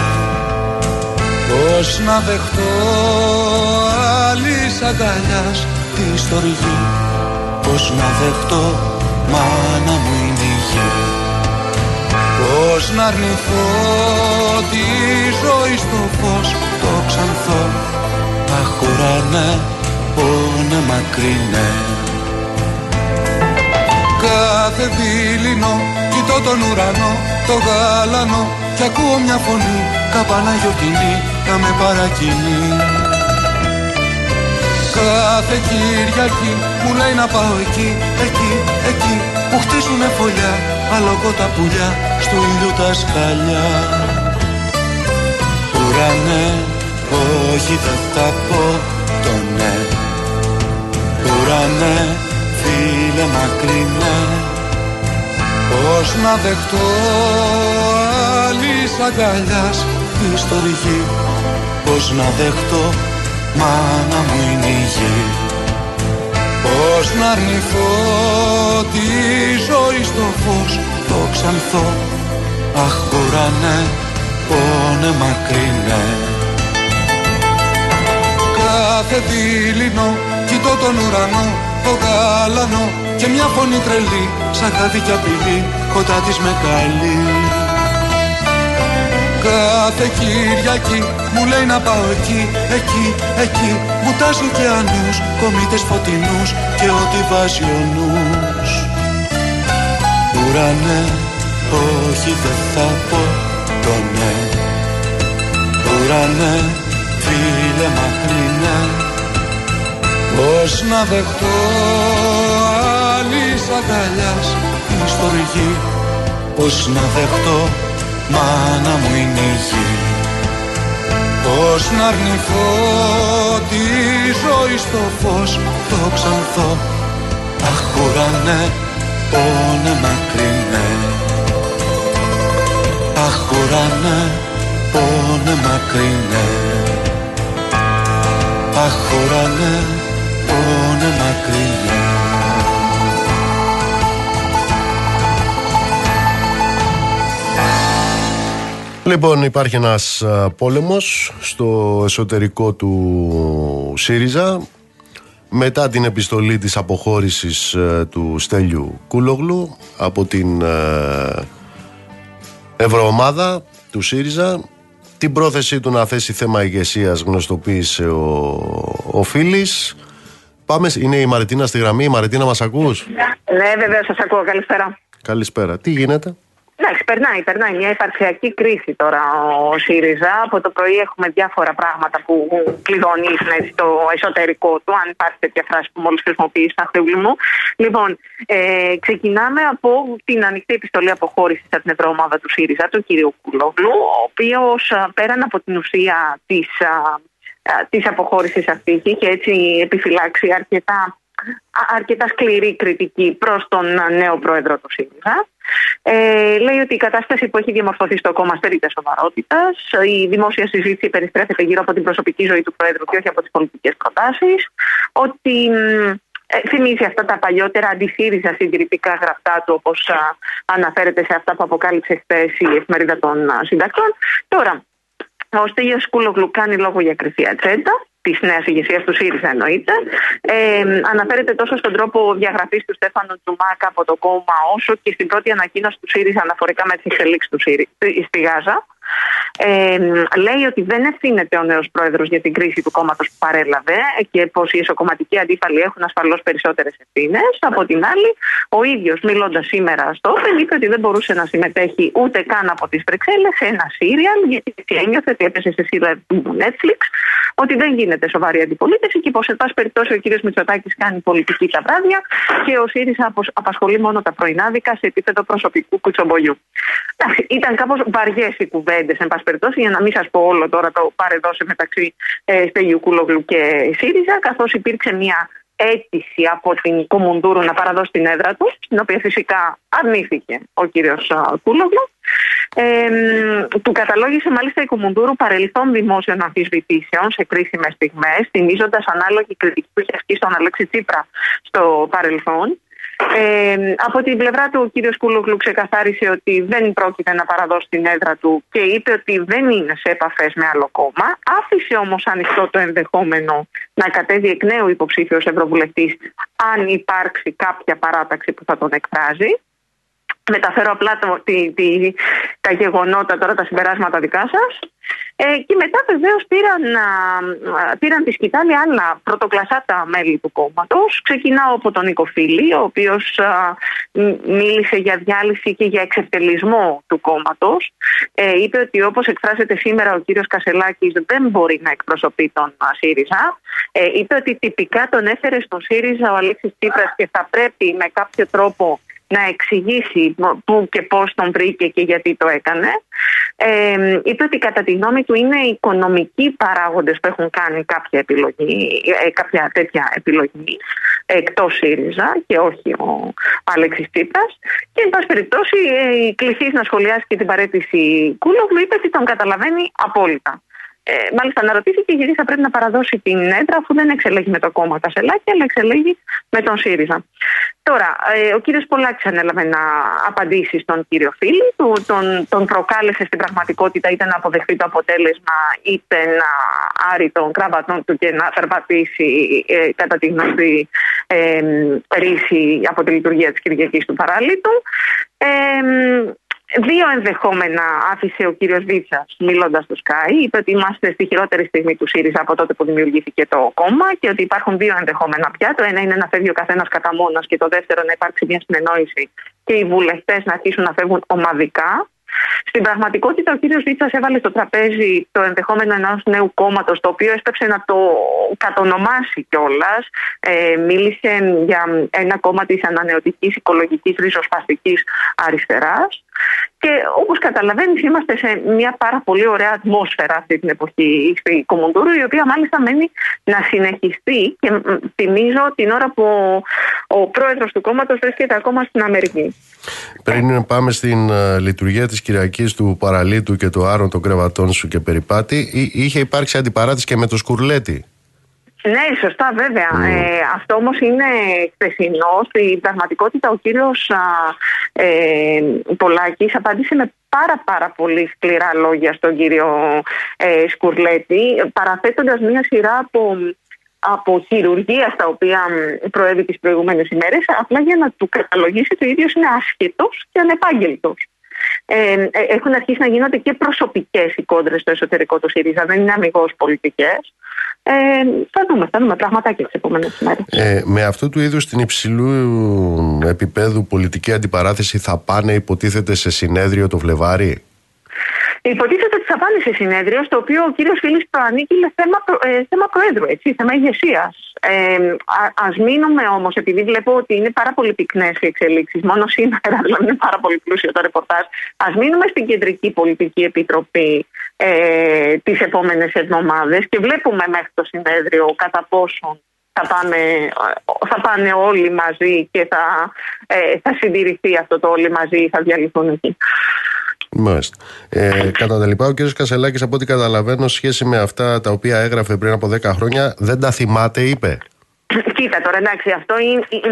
Πώς να δεχτώ άλλη αγκαλιάς τη στοργή Πώς να δεχτώ μάνα μου είναι η γη Πώς να αρνηθώ τη ζωή στο φως το ξανθώ Αχ ουρανέ, πόνε μακρινέ Κάθε δίληνο κοιτώ τον ουρανό, το γάλανο Κι ακούω μια φωνή, καπανά γιορτινή να με παρακινεί. Κάθε Κυριακή μου λέει να πάω εκεί, εκεί, εκεί Που χτίζουνε φωλιά, αλογώ τα πουλιά Στου ήλιου τα σκαλιά. Ουρανέ, όχι δεν θα πω το ναι. Ουρανέ, φίλε μακρινέ Πώς να δεχτώ άλλης αγκαλιάς της στοργή Πώς να δεχτώ μάνα μου είναι η γη Πώς να αρνηθώ τη ζωή στο φως το ξανθώ Αχ ουρανέ, πόνε μακρινέ. Κάθε δίληνο κοιτώ τον ουρανό, το γάλανο Και μια φωνή τρελή, σαν χάδι κι απειλή, κοντά της με καλεί. Κάθε Κυριακή μου λέει να πάω εκεί, εκεί, εκεί. Μου τάζουν και ανούς, κομίτες φωτεινούς και ό,τι βάζει ο νους. Ουρανέ, όχι δεν θα πω το ναι. Ουρανέ, φίλε μακρινέ Πώς να δεχτώ άλλης αγκαλιάς. Η στοργή Πώς να δεχτώ μάνα μου είναι η γη Πώς να αρνηθώ τη ζωή στο φως το ξανθώ Αχ ουρανέ, πόνε μακρινέ Αχ ουρανέ, πόνε μακρινέ Αχ ουρανέ, πόνε Λοιπόν, υπάρχει ένας α, πόλεμος στο εσωτερικό του ΣΥΡΙΖΑ μετά την επιστολή της αποχώρησης ε, του Στέλιου Κούλογλου από την ε, Ευρωομάδα του ΣΥΡΙΖΑ την πρόθεσή του να θέσει θέμα ηγεσίας γνωστοποίησε ο, ο Φίλης. Πάμε, είναι η Μαριτίνα στη γραμμή. Η Μαριτίνα μας ακούς; Ναι, βέβαια, σας ακούω. Καλησπέρα. Καλησπέρα. Τι γίνεται; Εντάξει, περνάει, περνάει μια υπαρξιακή κρίση τώρα ο ΣΥΡΙΖΑ. Από το πρωί έχουμε διάφορα πράγματα που κλειδονίζουν έτσι, το εσωτερικό του, αν υπάρχει τέτοια φράση που μόλις χρησιμοποιείς στα μου. Λοιπόν, ε, ξεκινάμε από την ανοιχτή επιστολή αποχώρησης από την Ευρωομάδα του ΣΥΡΙΖΑ, του κ. Κουλόγλου, ο οποίος πέραν από την ουσία της της αποχώρησης αυτή και είχε έτσι επιφυλάξει αρκετά αρκετά σκληρή κριτική προς τον νέο πρόεδρο του ΣΥΡΙΖΑ. Ε, λέει ότι η κατάσταση που έχει διαμορφωθεί στο κόμμα στερείται σοβαρότητας. Η δημόσια συζήτηση περιστρέφεται γύρω από την προσωπική ζωή του Πρόεδρου και όχι από τις πολιτικές προτάσεις. Ότι ε, θυμίζει αυτά τα παλιότερα αντισύριζα συντηρητικά γραφτά του, όπως αναφέρεται σε αυτά που αποκάλυψε χθες η εφημερίδα των συντακτών. Τώρα, ο Στέγιο Κούλογλου κάνει λόγο για κρυφή ατζέντα της νέας ηγεσίας του ΣΥΡΙΖΑ εννοείται. Ε, αναφέρεται τόσο στον τρόπο διαγραφής του Στέφανου Τζουμάκα από το κόμμα, όσο και στην πρώτη ανακοίνωση του ΣΥΡΙΖΑ αναφορικά με τις εξελίξεις του ΣΥΡΙΖΑ στη Γάζα. Ε, λέει ότι δεν ευθύνεται ο νέος πρόεδρος για την κρίση του κόμματος που παρέλαβε και πως οι εσωκομματικοί αντίπαλοι έχουν ασφαλώς περισσότερες ευθύνες. Από την άλλη, ο ίδιος μιλώντας σήμερα στο Όπεν είπε ότι δεν μπορούσε να συμμετέχει ούτε καν από τις Βρυξέλλες σε ένα σύριαλ, γιατί ένιωθε ότι έπεσε σε σύριαλ του Netflix, ότι δεν γίνεται σοβαρή αντιπολίτευση και πως, σε πάση περιπτώσει, ο κ. Μητσοτάκης κάνει πολιτική τα βράδια και ο ΣΥΡΙΖΑ απασχολεί μόνο τα πρωινάδικα σε επίπεδο προσωπικού κουτσομπολιού. Ήταν κάπως βαριές οι κουβέντες, εν πάση περιπτώσει, για να μην σας πω όλο τώρα το παρεδώσει μεταξύ ε, Στέγιου Κούλογλου και ΣΥΡΙΖΑ, καθώς υπήρξε μια αίτηση από την Κομουντούρου να παραδώσει την έδρα του, την οποία φυσικά αρνήθηκε ο κύριος Κούλογλου. Ε, του καταλόγησε μάλιστα η Κομουντούρου παρελθόν δημόσιων αμφισβητήσεων σε κρίσιμες στιγμές, θυμίζοντας ανάλογη κριτική που είχε ασκήσει στον Αλέξη Τσίπρα στο παρελθόν. Ε, από την πλευρά του ο κύριος Κούλογλου ξεκαθάρισε ότι δεν πρόκειται να παραδώσει την έδρα του και είπε ότι δεν είναι σε επαφές με άλλο κόμμα. Άφησε όμως ανοιχτό το ενδεχόμενο να κατέβει εκ νέου υποψήφιος ευρωβουλευτής αν υπάρξει κάποια παράταξη που θα τον εκφράζει μεταφέρω απλά το, τη, τη, τα γεγονότα, τώρα τα συμπεράσματα δικά σας. Ε, και μετά βεβαίως πήραν, πήραν τη σκητάλη άλλα πρωτοκλασάτα μέλη του κόμματος. Ξεκινάω από τον Νίκο Φίλη, ο οποίος μίλησε για διάλυση και για εξευτελισμό του κόμματος. Ε, είπε ότι όπως εκφράζεται σήμερα ο κύριος Κασελάκης δεν μπορεί να εκπροσωπεί τον ΣΥΡΙΖΑ. Ε, είπε ότι τυπικά τον έφερε στον ΣΥΡΙΖΑ ο Αλέξης Τσίπρας και θα πρέπει με κάποιο τρόπο να εξηγήσει πού και πώς τον βρήκε και γιατί το έκανε. Ε, είπε ότι κατά τη γνώμη του είναι οι οικονομικοί παράγοντες που έχουν κάνει κάποια, επιλογή, ε, κάποια τέτοια επιλογή εκτός ΣΥΡΙΖΑ και όχι ο Αλέξης Τσίπρας και εν πάση περιπτώσει ε, η κληθής να σχολιάσει και την παρέτηση Κούλογλου είπε ότι τον καταλαβαίνει απόλυτα. Ε, μάλιστα αναρωτήθηκε γιατί θα πρέπει να παραδώσει την έντρα αφού δεν εξελέγει με το κόμμα Κασελάκη αλλά εξελέγει με τον ΣΥΡΙΖΑ. Τώρα, ε, ο κύριος Πολάκης ανέλαβε να απαντήσει στον κύριο Φίλη, του, τον, τον προκάλεσε στην πραγματικότητα είτε να αποδεχτεί το αποτέλεσμα είτε να άρει τον κράβατον του και να περπατήσει ε, κατά τη γνωστή ε, ρίση από τη λειτουργία της Κυριακής του παράλυτου. Ε, Δύο ενδεχόμενα άφησε ο κύριος Βίτσας μιλώντας στο ΣΚΑΙ. Είπε ότι είμαστε στη χειρότερη στιγμή του ΣΥΡΙΖΑ από τότε που δημιουργήθηκε το κόμμα και ότι υπάρχουν δύο ενδεχόμενα πια. Το ένα είναι να φεύγει ο καθένας κατά μόνος και το δεύτερο να υπάρξει μια συνεννόηση και οι βουλευτές να αρχίσουν να φεύγουν ομαδικά. Στην πραγματικότητα, ο κύριος Βίτσα έβαλε στο τραπέζι το ενδεχόμενο ενός νέου κόμματος, το οποίο έσπευσε να το κατονομάσει κιόλας. Ε, μίλησε για ένα κόμμα της ανανεωτικής οικολογικής ριζοσπαστική αριστεράς. Και όπως καταλαβαίνεις, είμαστε σε μια πάρα πολύ ωραία ατμόσφαιρα αυτή την εποχή στη Κομοντούρου, η οποία μάλιστα μένει να συνεχιστεί. Και θυμίζω την ώρα που ο πρόεδρος του κόμματος βρίσκεται ακόμα στην Αμερική. Πριν πάμε στην uh, λειτουργία της Κυριακής του Παραλίτου και του Άρων των Κρεβατών σου και περιπάτη, είχε υπάρξει αντιπαράτηση και με το Σκουρλέτη. Ναι, σωστά βέβαια. Mm. Ε, αυτό όμως είναι χθεσινός. Στην πραγματικότητα ο κύριος ε, Πολάκης απάντησε με πάρα πάρα πολύ σκληρά λόγια στον κύριο ε, Σκουρλέτη παραθέτοντας μια σειρά από από χειρουργία στα οποία προέβη τις προηγούμενες ημέρες απλά για να του καταλογίσει το ίδιος είναι άσχετος και ανεπάγγελτος. Ε, ε, έχουν αρχίσει να γίνονται και προσωπικές οι κόντρες στο εσωτερικό του ΣΥΡΙΖΑ, δεν είναι αμυγός πολιτικές. Ε, θα δούμε, θα δούμε πραγματάκια τις επόμενες μέρες. Ε, με αυτού του είδους την υψηλού επίπεδου πολιτική αντιπαράθεση θα πάνε, υποτίθεται, σε συνέδριο το Φλεβάρι. Υποτίθεται ότι θα πάνε σε συνέδριο, στο οποίο ο κύριος Φίλης προανήκει θέμα, ε, θέμα Προέδρου, έτσι, θέμα ηγεσίας. Ε, Α μείνουμε όμως, επειδή βλέπω ότι είναι πάρα πολύ πυκνές οι εξελίξεις, μόνο σήμερα [laughs] δηλαδή είναι πάρα πολύ πλούσιο το ρεπορτάζ. Α μείνουμε στην Κεντρική Πολιτική Επιτροπή ε, τις επόμενες εβδομάδες και βλέπουμε μέχρι το συνέδριο κατά πόσον θα πάνε, θα πάνε όλοι μαζί και θα, ε, θα συντηρηθεί αυτό το όλοι μαζί ή θα διαλυθούν εκεί. Μάλιστα. Ε, κατά τα λοιπά, ο κ. Κασελάκης, από ό,τι καταλαβαίνω, σχέση με αυτά τα οποία έγραφε πριν από 10 χρόνια, δεν τα θυμάται, είπε. Κοίτα τώρα, εντάξει, αυτό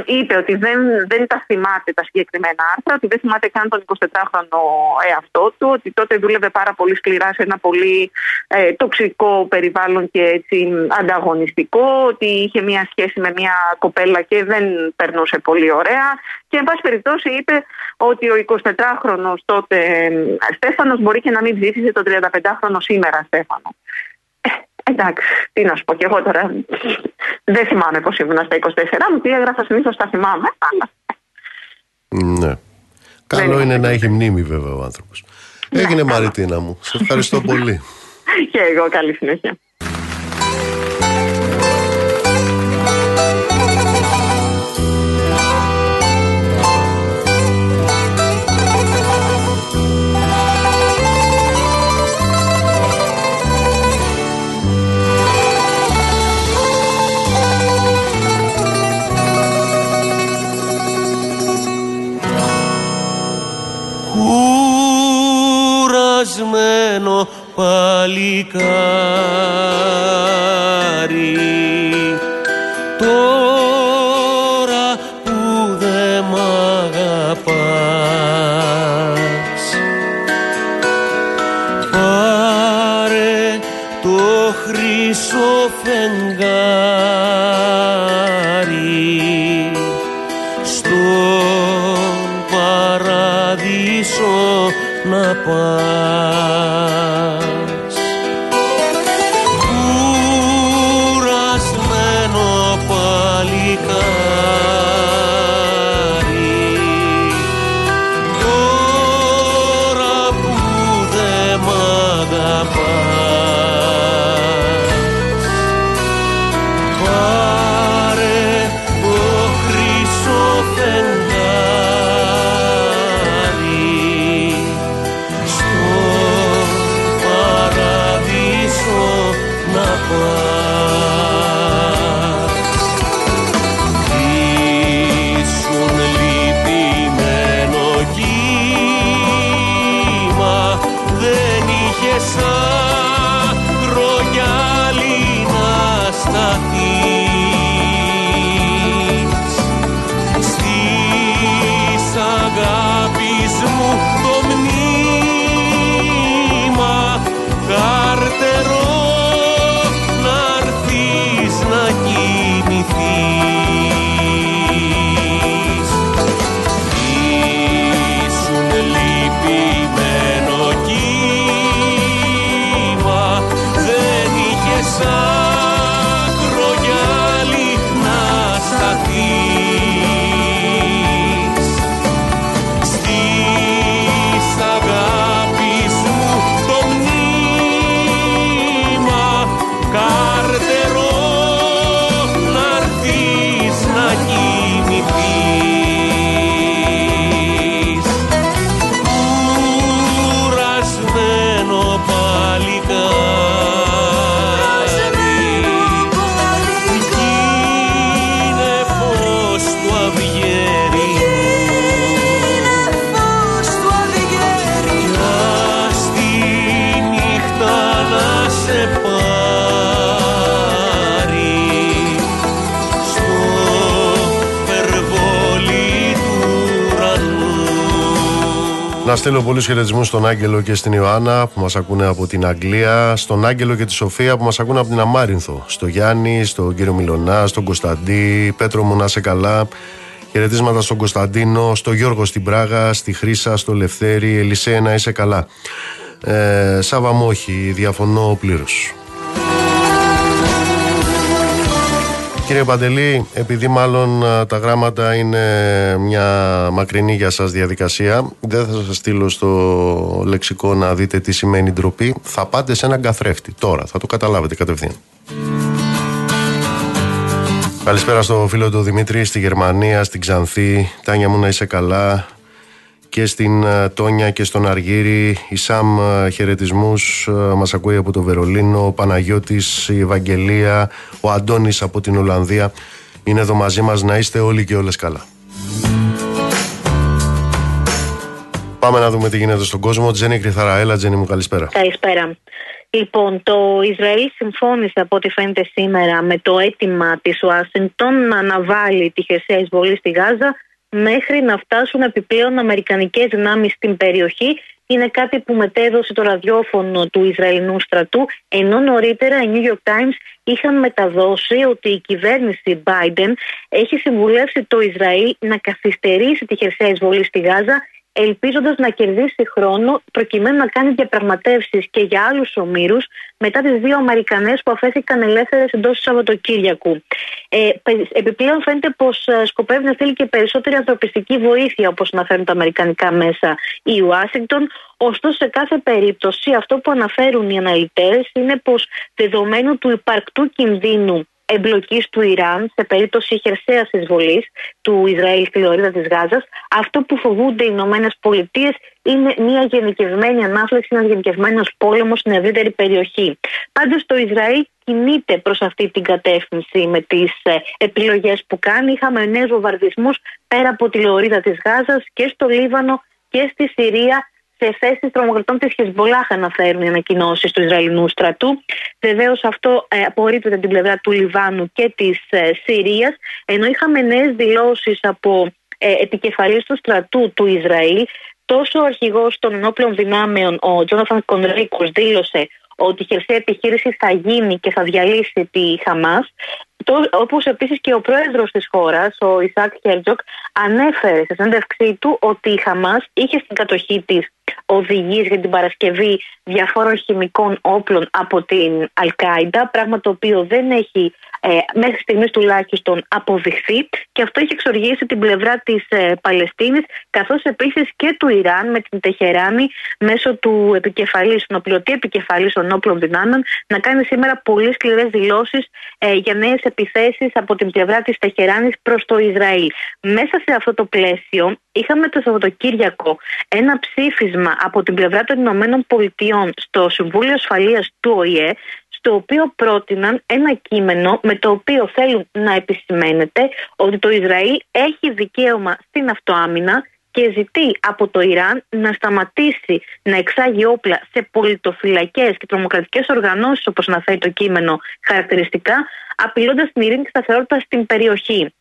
είπε ότι δεν, δεν τα θυμάται τα συγκεκριμένα άρθρα, ότι δεν θυμάται καν τον 24χρονο εαυτό του, ότι τότε δούλευε πάρα πολύ σκληρά σε ένα πολύ ε, τοξικό περιβάλλον και έτσι ανταγωνιστικό, ότι είχε μια σχέση με μια κοπέλα και δεν περνούσε πολύ ωραία. Και, εν πάση περιπτώσει, είπε ότι ο 24χρονο τότε Στέφανος μπορεί και να μην ψήφισε τον 35χρονο σήμερα Στέφανο. Εντάξει, τι να σου πω και εγώ τώρα. Δεν θυμάμαι πώ ήμουν στα 24 μου, τι έγραφα συνήθως τα θυμάμαι, αλλά. Ναι. Καλό είναι να έχει μνήμη βέβαια ο άνθρωπος. Ναι, Έγινε Μαριτίνα μου. Σε ευχαριστώ πολύ. [laughs] και εγώ, καλή συνέχεια. Να στείλω πολλού χαιρετισμού στον Άγγελο και στην Ιωάννα που μας ακούνε από την Αγγλία, στον Άγγελο και τη Σοφία που μας ακούνε από την Αμάρινθο, στο Γιάννη, στον κύριο Μιλονά, στον Κωνσταντί, Πέτρο μου να σε καλά. Χαιρετίσματα στον Κωνσταντίνο, στο Γιώργο στην Πράγα, στη Χρύσα, στο Λευθέρη, Ελισέα να είσαι καλά. Ε, Σάβα Μόχη, διαφωνώ πλήρως. Κύριε Παντελή, επειδή μάλλον α, τα γράμματα είναι μια μακρινή για σας διαδικασία, δεν θα σας στείλω στο λεξικό να δείτε τι σημαίνει ντροπή. Θα πάτε σε έναν καθρέφτη τώρα, θα το καταλάβετε κατευθείαν. Καλησπέρα στο φίλο του Δημήτρη στη Γερμανία, στην Ξανθή. Τάνια μου να είσαι καλά. Και στην ε, Τόνια και στον Αργύρι. Η Σαμ ε, χαιρετισμούς ε, μας ακούει από το Βερολίνο, ο Παναγιώτης, η Ευαγγελία, ο Αντώνης από την Ολλανδία. Είναι εδώ μαζί μας να είστε όλοι και όλες καλά. Πάμε να δούμε τι γίνεται στον κόσμο. Τζένι Κρυθαραέλα, Τζένι μου καλησπέρα. Καλησπέρα. Λοιπόν, το Ισραήλ συμφώνησε από ό,τι φαίνεται σήμερα με το αίτημα της Ουάσιγκτον να αναβάλει τη χερσαία εισβολή στη Γάζα μέχρι να φτάσουν επιπλέον αμερικανικές δυνάμεις στην περιοχή είναι κάτι που μετέδωσε το ραδιόφωνο του Ισραηλινού στρατού, ενώ νωρίτερα οι New York Times είχαν μεταδώσει ότι η κυβέρνηση Biden έχει συμβουλεύσει το Ισραήλ να καθυστερήσει τη χερσαία εισβολή στη Γάζα ελπίζοντας να κερδίσει χρόνο προκειμένου να κάνει διαπραγματεύσεις και για άλλους ομήρους μετά τις δύο Αμερικανές που αφέθηκαν ελεύθερες εντός του Σαββατοκύριακου. Ε, επιπλέον, φαίνεται πως ε, σκοπεύει να στείλει και περισσότερη ανθρωπιστική βοήθεια, όπως αναφέρουν τα Αμερικανικά μέσα η Ουάσιγκτον. Ωστόσο, σε κάθε περίπτωση, αυτό που αναφέρουν οι αναλυτές είναι πως δεδομένου του υπαρκτού κινδύνου εμπλοκής του Ιράν σε περίπτωση χερσαίας εισβολής του Ισραήλ στη λωρίδα της Γάζας, αυτό που φοβούνται οι Ηνωμένες Πολιτείες είναι μια γενικευμένη ανάφλεξη, ένας γενικευμένος πόλεμος στην ευρύτερη περιοχή. Πάντως το Ισραήλ κινείται προς αυτή την κατεύθυνση με τις ε, επιλογές που κάνει. Είχαμε νέους βομβαρδισμούς πέρα από τη λωρίδα της Γάζας και στο Λίβανο και στη Συρία σε θέσεις τρομοκρατών της Χεζμπολάχ αναφέρουν οι ανακοινώσεις του Ισραηλινού στρατού. Βεβαίως αυτό ε, απορρίπτεται την πλευρά του Λιβάνου και της ε, Συρίας, ενώ είχαμε νέες δηλώσεις από ε, επικεφαλής του στρατού του Ισραήλ. Τόσο ο αρχηγός των ενόπλων δυνάμεων, ο Τζόναθαν Κονρίκους, δήλωσε ότι η χερσαία επιχείρηση θα γίνει και θα διαλύσει τη Χαμάς Όπως επίσης και ο πρόεδρος της χώρας, ο Ισακ Χέρτζογκ, ανέφερε σε συνέντευξή του ότι η Χαμάς είχε στην κατοχή της οδηγίε για την παρασκευή διαφόρων χημικών όπλων από την Αλκάιντα, πράγμα το οποίο δεν έχει ε, μέχρι στιγμής τουλάχιστον αποδειχθεί και αυτό έχει εξοργήσει την πλευρά της ε, Παλαιστίνης, καθώς επίσης και του Ιράν με την Τεχεράνη μέσω του επικεφαλής, του νοπλωτή επικεφαλής των όπλων δυνάμεων, να κάνει σήμερα πολύ σκληρές δηλώσεις ε, για νέες επιθέσεις από την πλευρά της Τεχεράνης προς το Ισραήλ. Μέσα σε αυτό το πλαίσιο, είχαμε το Σαββατοκύριακο ένα ψήφισμα από την πλευρά των Ηνωμένων Πολιτειών στο Συμβούλιο Ασφαλείας του ΟΗΕ, το οποίο πρότειναν ένα κείμενο με το οποίο θέλουν να επισημαίνεται ότι το Ισραήλ έχει δικαίωμα στην αυτοάμυνα και ζητεί από το Ιράν να σταματήσει να εξάγει όπλα σε πολιτοφυλακές και τρομοκρατικές οργανώσεις όπως αναφέρει το κείμενο χαρακτηριστικά απειλώντας την ειρήνη και σταθερότητα στην περιοχή.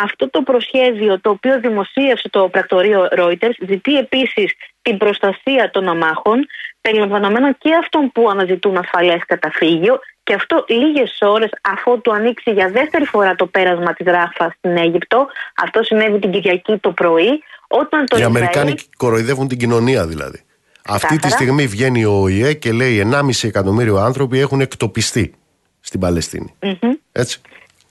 Αυτό το προσχέδιο το οποίο δημοσίευσε το πρακτορείο Reuters ζητεί επίσης την προστασία των αμάχων περιλαμβανομένων και αυτών που αναζητούν ασφαλές καταφύγιο και αυτό λίγες ώρες αφού του ανοίξει για δεύτερη φορά το πέρασμα της Ράφας στην Αίγυπτο. Αυτό συνέβη την Κυριακή το πρωί. Όταν το Οι Αμερικάνοι κοροϊδεύουν την κοινωνία δηλαδή. Αυτή τη στιγμή βγαίνει ο ΟΗΕ και λέει 1,5 εκατομμύριο άνθρωποι έχουν εκτοπιστεί στην παλαιστινη Έτσι.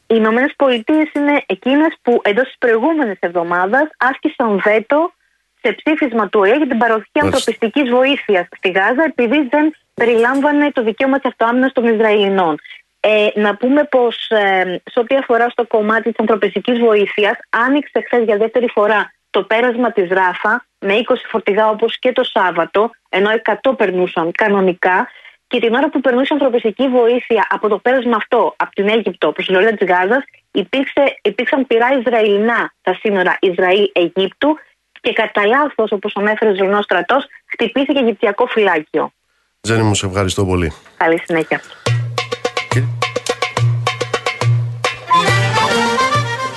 Οι Ηνωμένες Πολιτείες είναι εκείνες που εντός της προηγούμενης εβδομάδας άσκησαν βέτο σε ψήφισμα του ΟΗΕ για την παροχή ανθρωπιστικής βοήθειας στη Γάζα, επειδή δεν περιλάμβανε το δικαίωμα της αυτοάμυνας των Ισραηλινών. Ε, να πούμε πως ε, σε ό,τι αφορά στο κομμάτι της ανθρωπιστικής βοήθειας, άνοιξε χθες για δεύτερη φορά το πέρασμα της Ράφα με 20 φορτηγά όπως και το Σάββατο, ενώ 100 περνούσαν κανονικά. Και την ώρα που περνούσε ανθρωπιστική βοήθεια από το πέρασμα αυτό, από την Αίγυπτο προς την Λωρίδα της Γάζας, υπήρξαν πειρά Ισραηλινά στα σύνορα Ισραήλ-Αιγύπτου και κατά λάθος, όπως ανέφερε ο Ισραηλινό στρατός, χτυπήθηκε Αιγυπτιακό φυλάκιο. Τζένι μου, σε ευχαριστώ πολύ. Καλή συνέχεια.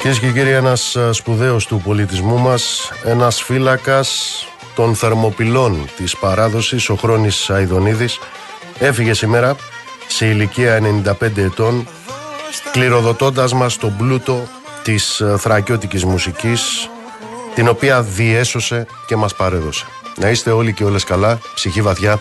Κυρίες και κύριοι, ένας σπουδαίος του πολιτισμού μας, ένας φύλακας των θερμοπυλών της παράδοσης, ο Χρόνης Αϊδονίδης, έφυγε σήμερα σε ηλικία 95 ετών, κληροδοτώντας μας τον πλούτο της θρακιώτικης μουσικής, την οποία διέσωσε και μας παρέδωσε. Να είστε όλοι και όλες καλά, ψυχή βαθιά.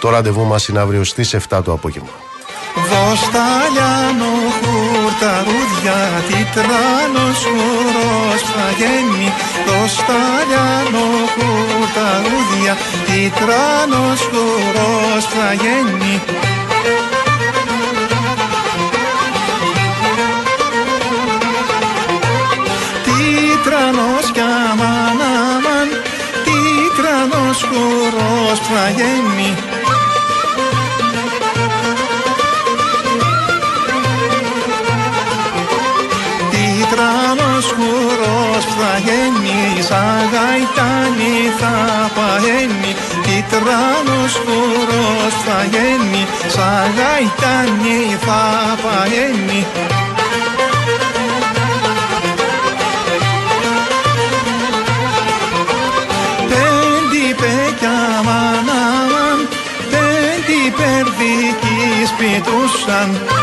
Το ραντεβού μας είναι αύριο στις 7 το απόγευμα. Δώστα λιάνο χουρταρούδια, τι τράνος ουρός θα γίνει. Δώστα λιάνο χουρταρούδια, τι τράνος ουρός θα γίνει. Τι τρανός κι αμάν αμάν, τι τρανός χορός φαγαίνει σαν γαϊτάνι θα πααίνει Τι τρανός χορός φαγαίνει σαν γαϊτάνι θα πααίνει Πέντε πέκια μανάμαν Πέντε περδικοί σπιτούσαν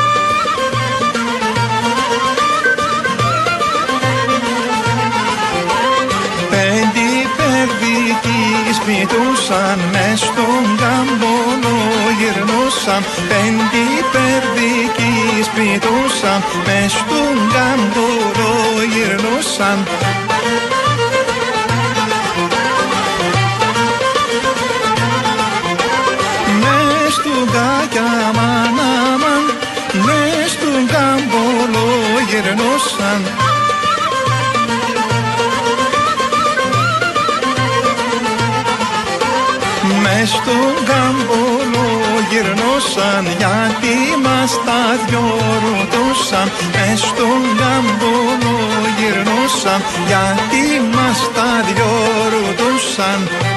περδικοί σπιτούσαν μες στον καμπόνο γυρνούσαν Πέντε περδικοί σπιτούσαν. Μες στον καμπόνο γυρνούσαν Μες του γκάκια μανάμαν. Μες του καμπόνο γυρνούσαν Μες στον καμπόνο γυρνούσαν γιατί μας τα δυο ρωτούσαν. Μες στον καμπόνο γυρνούσαν γιατί μας τα δυο ρωτούσαν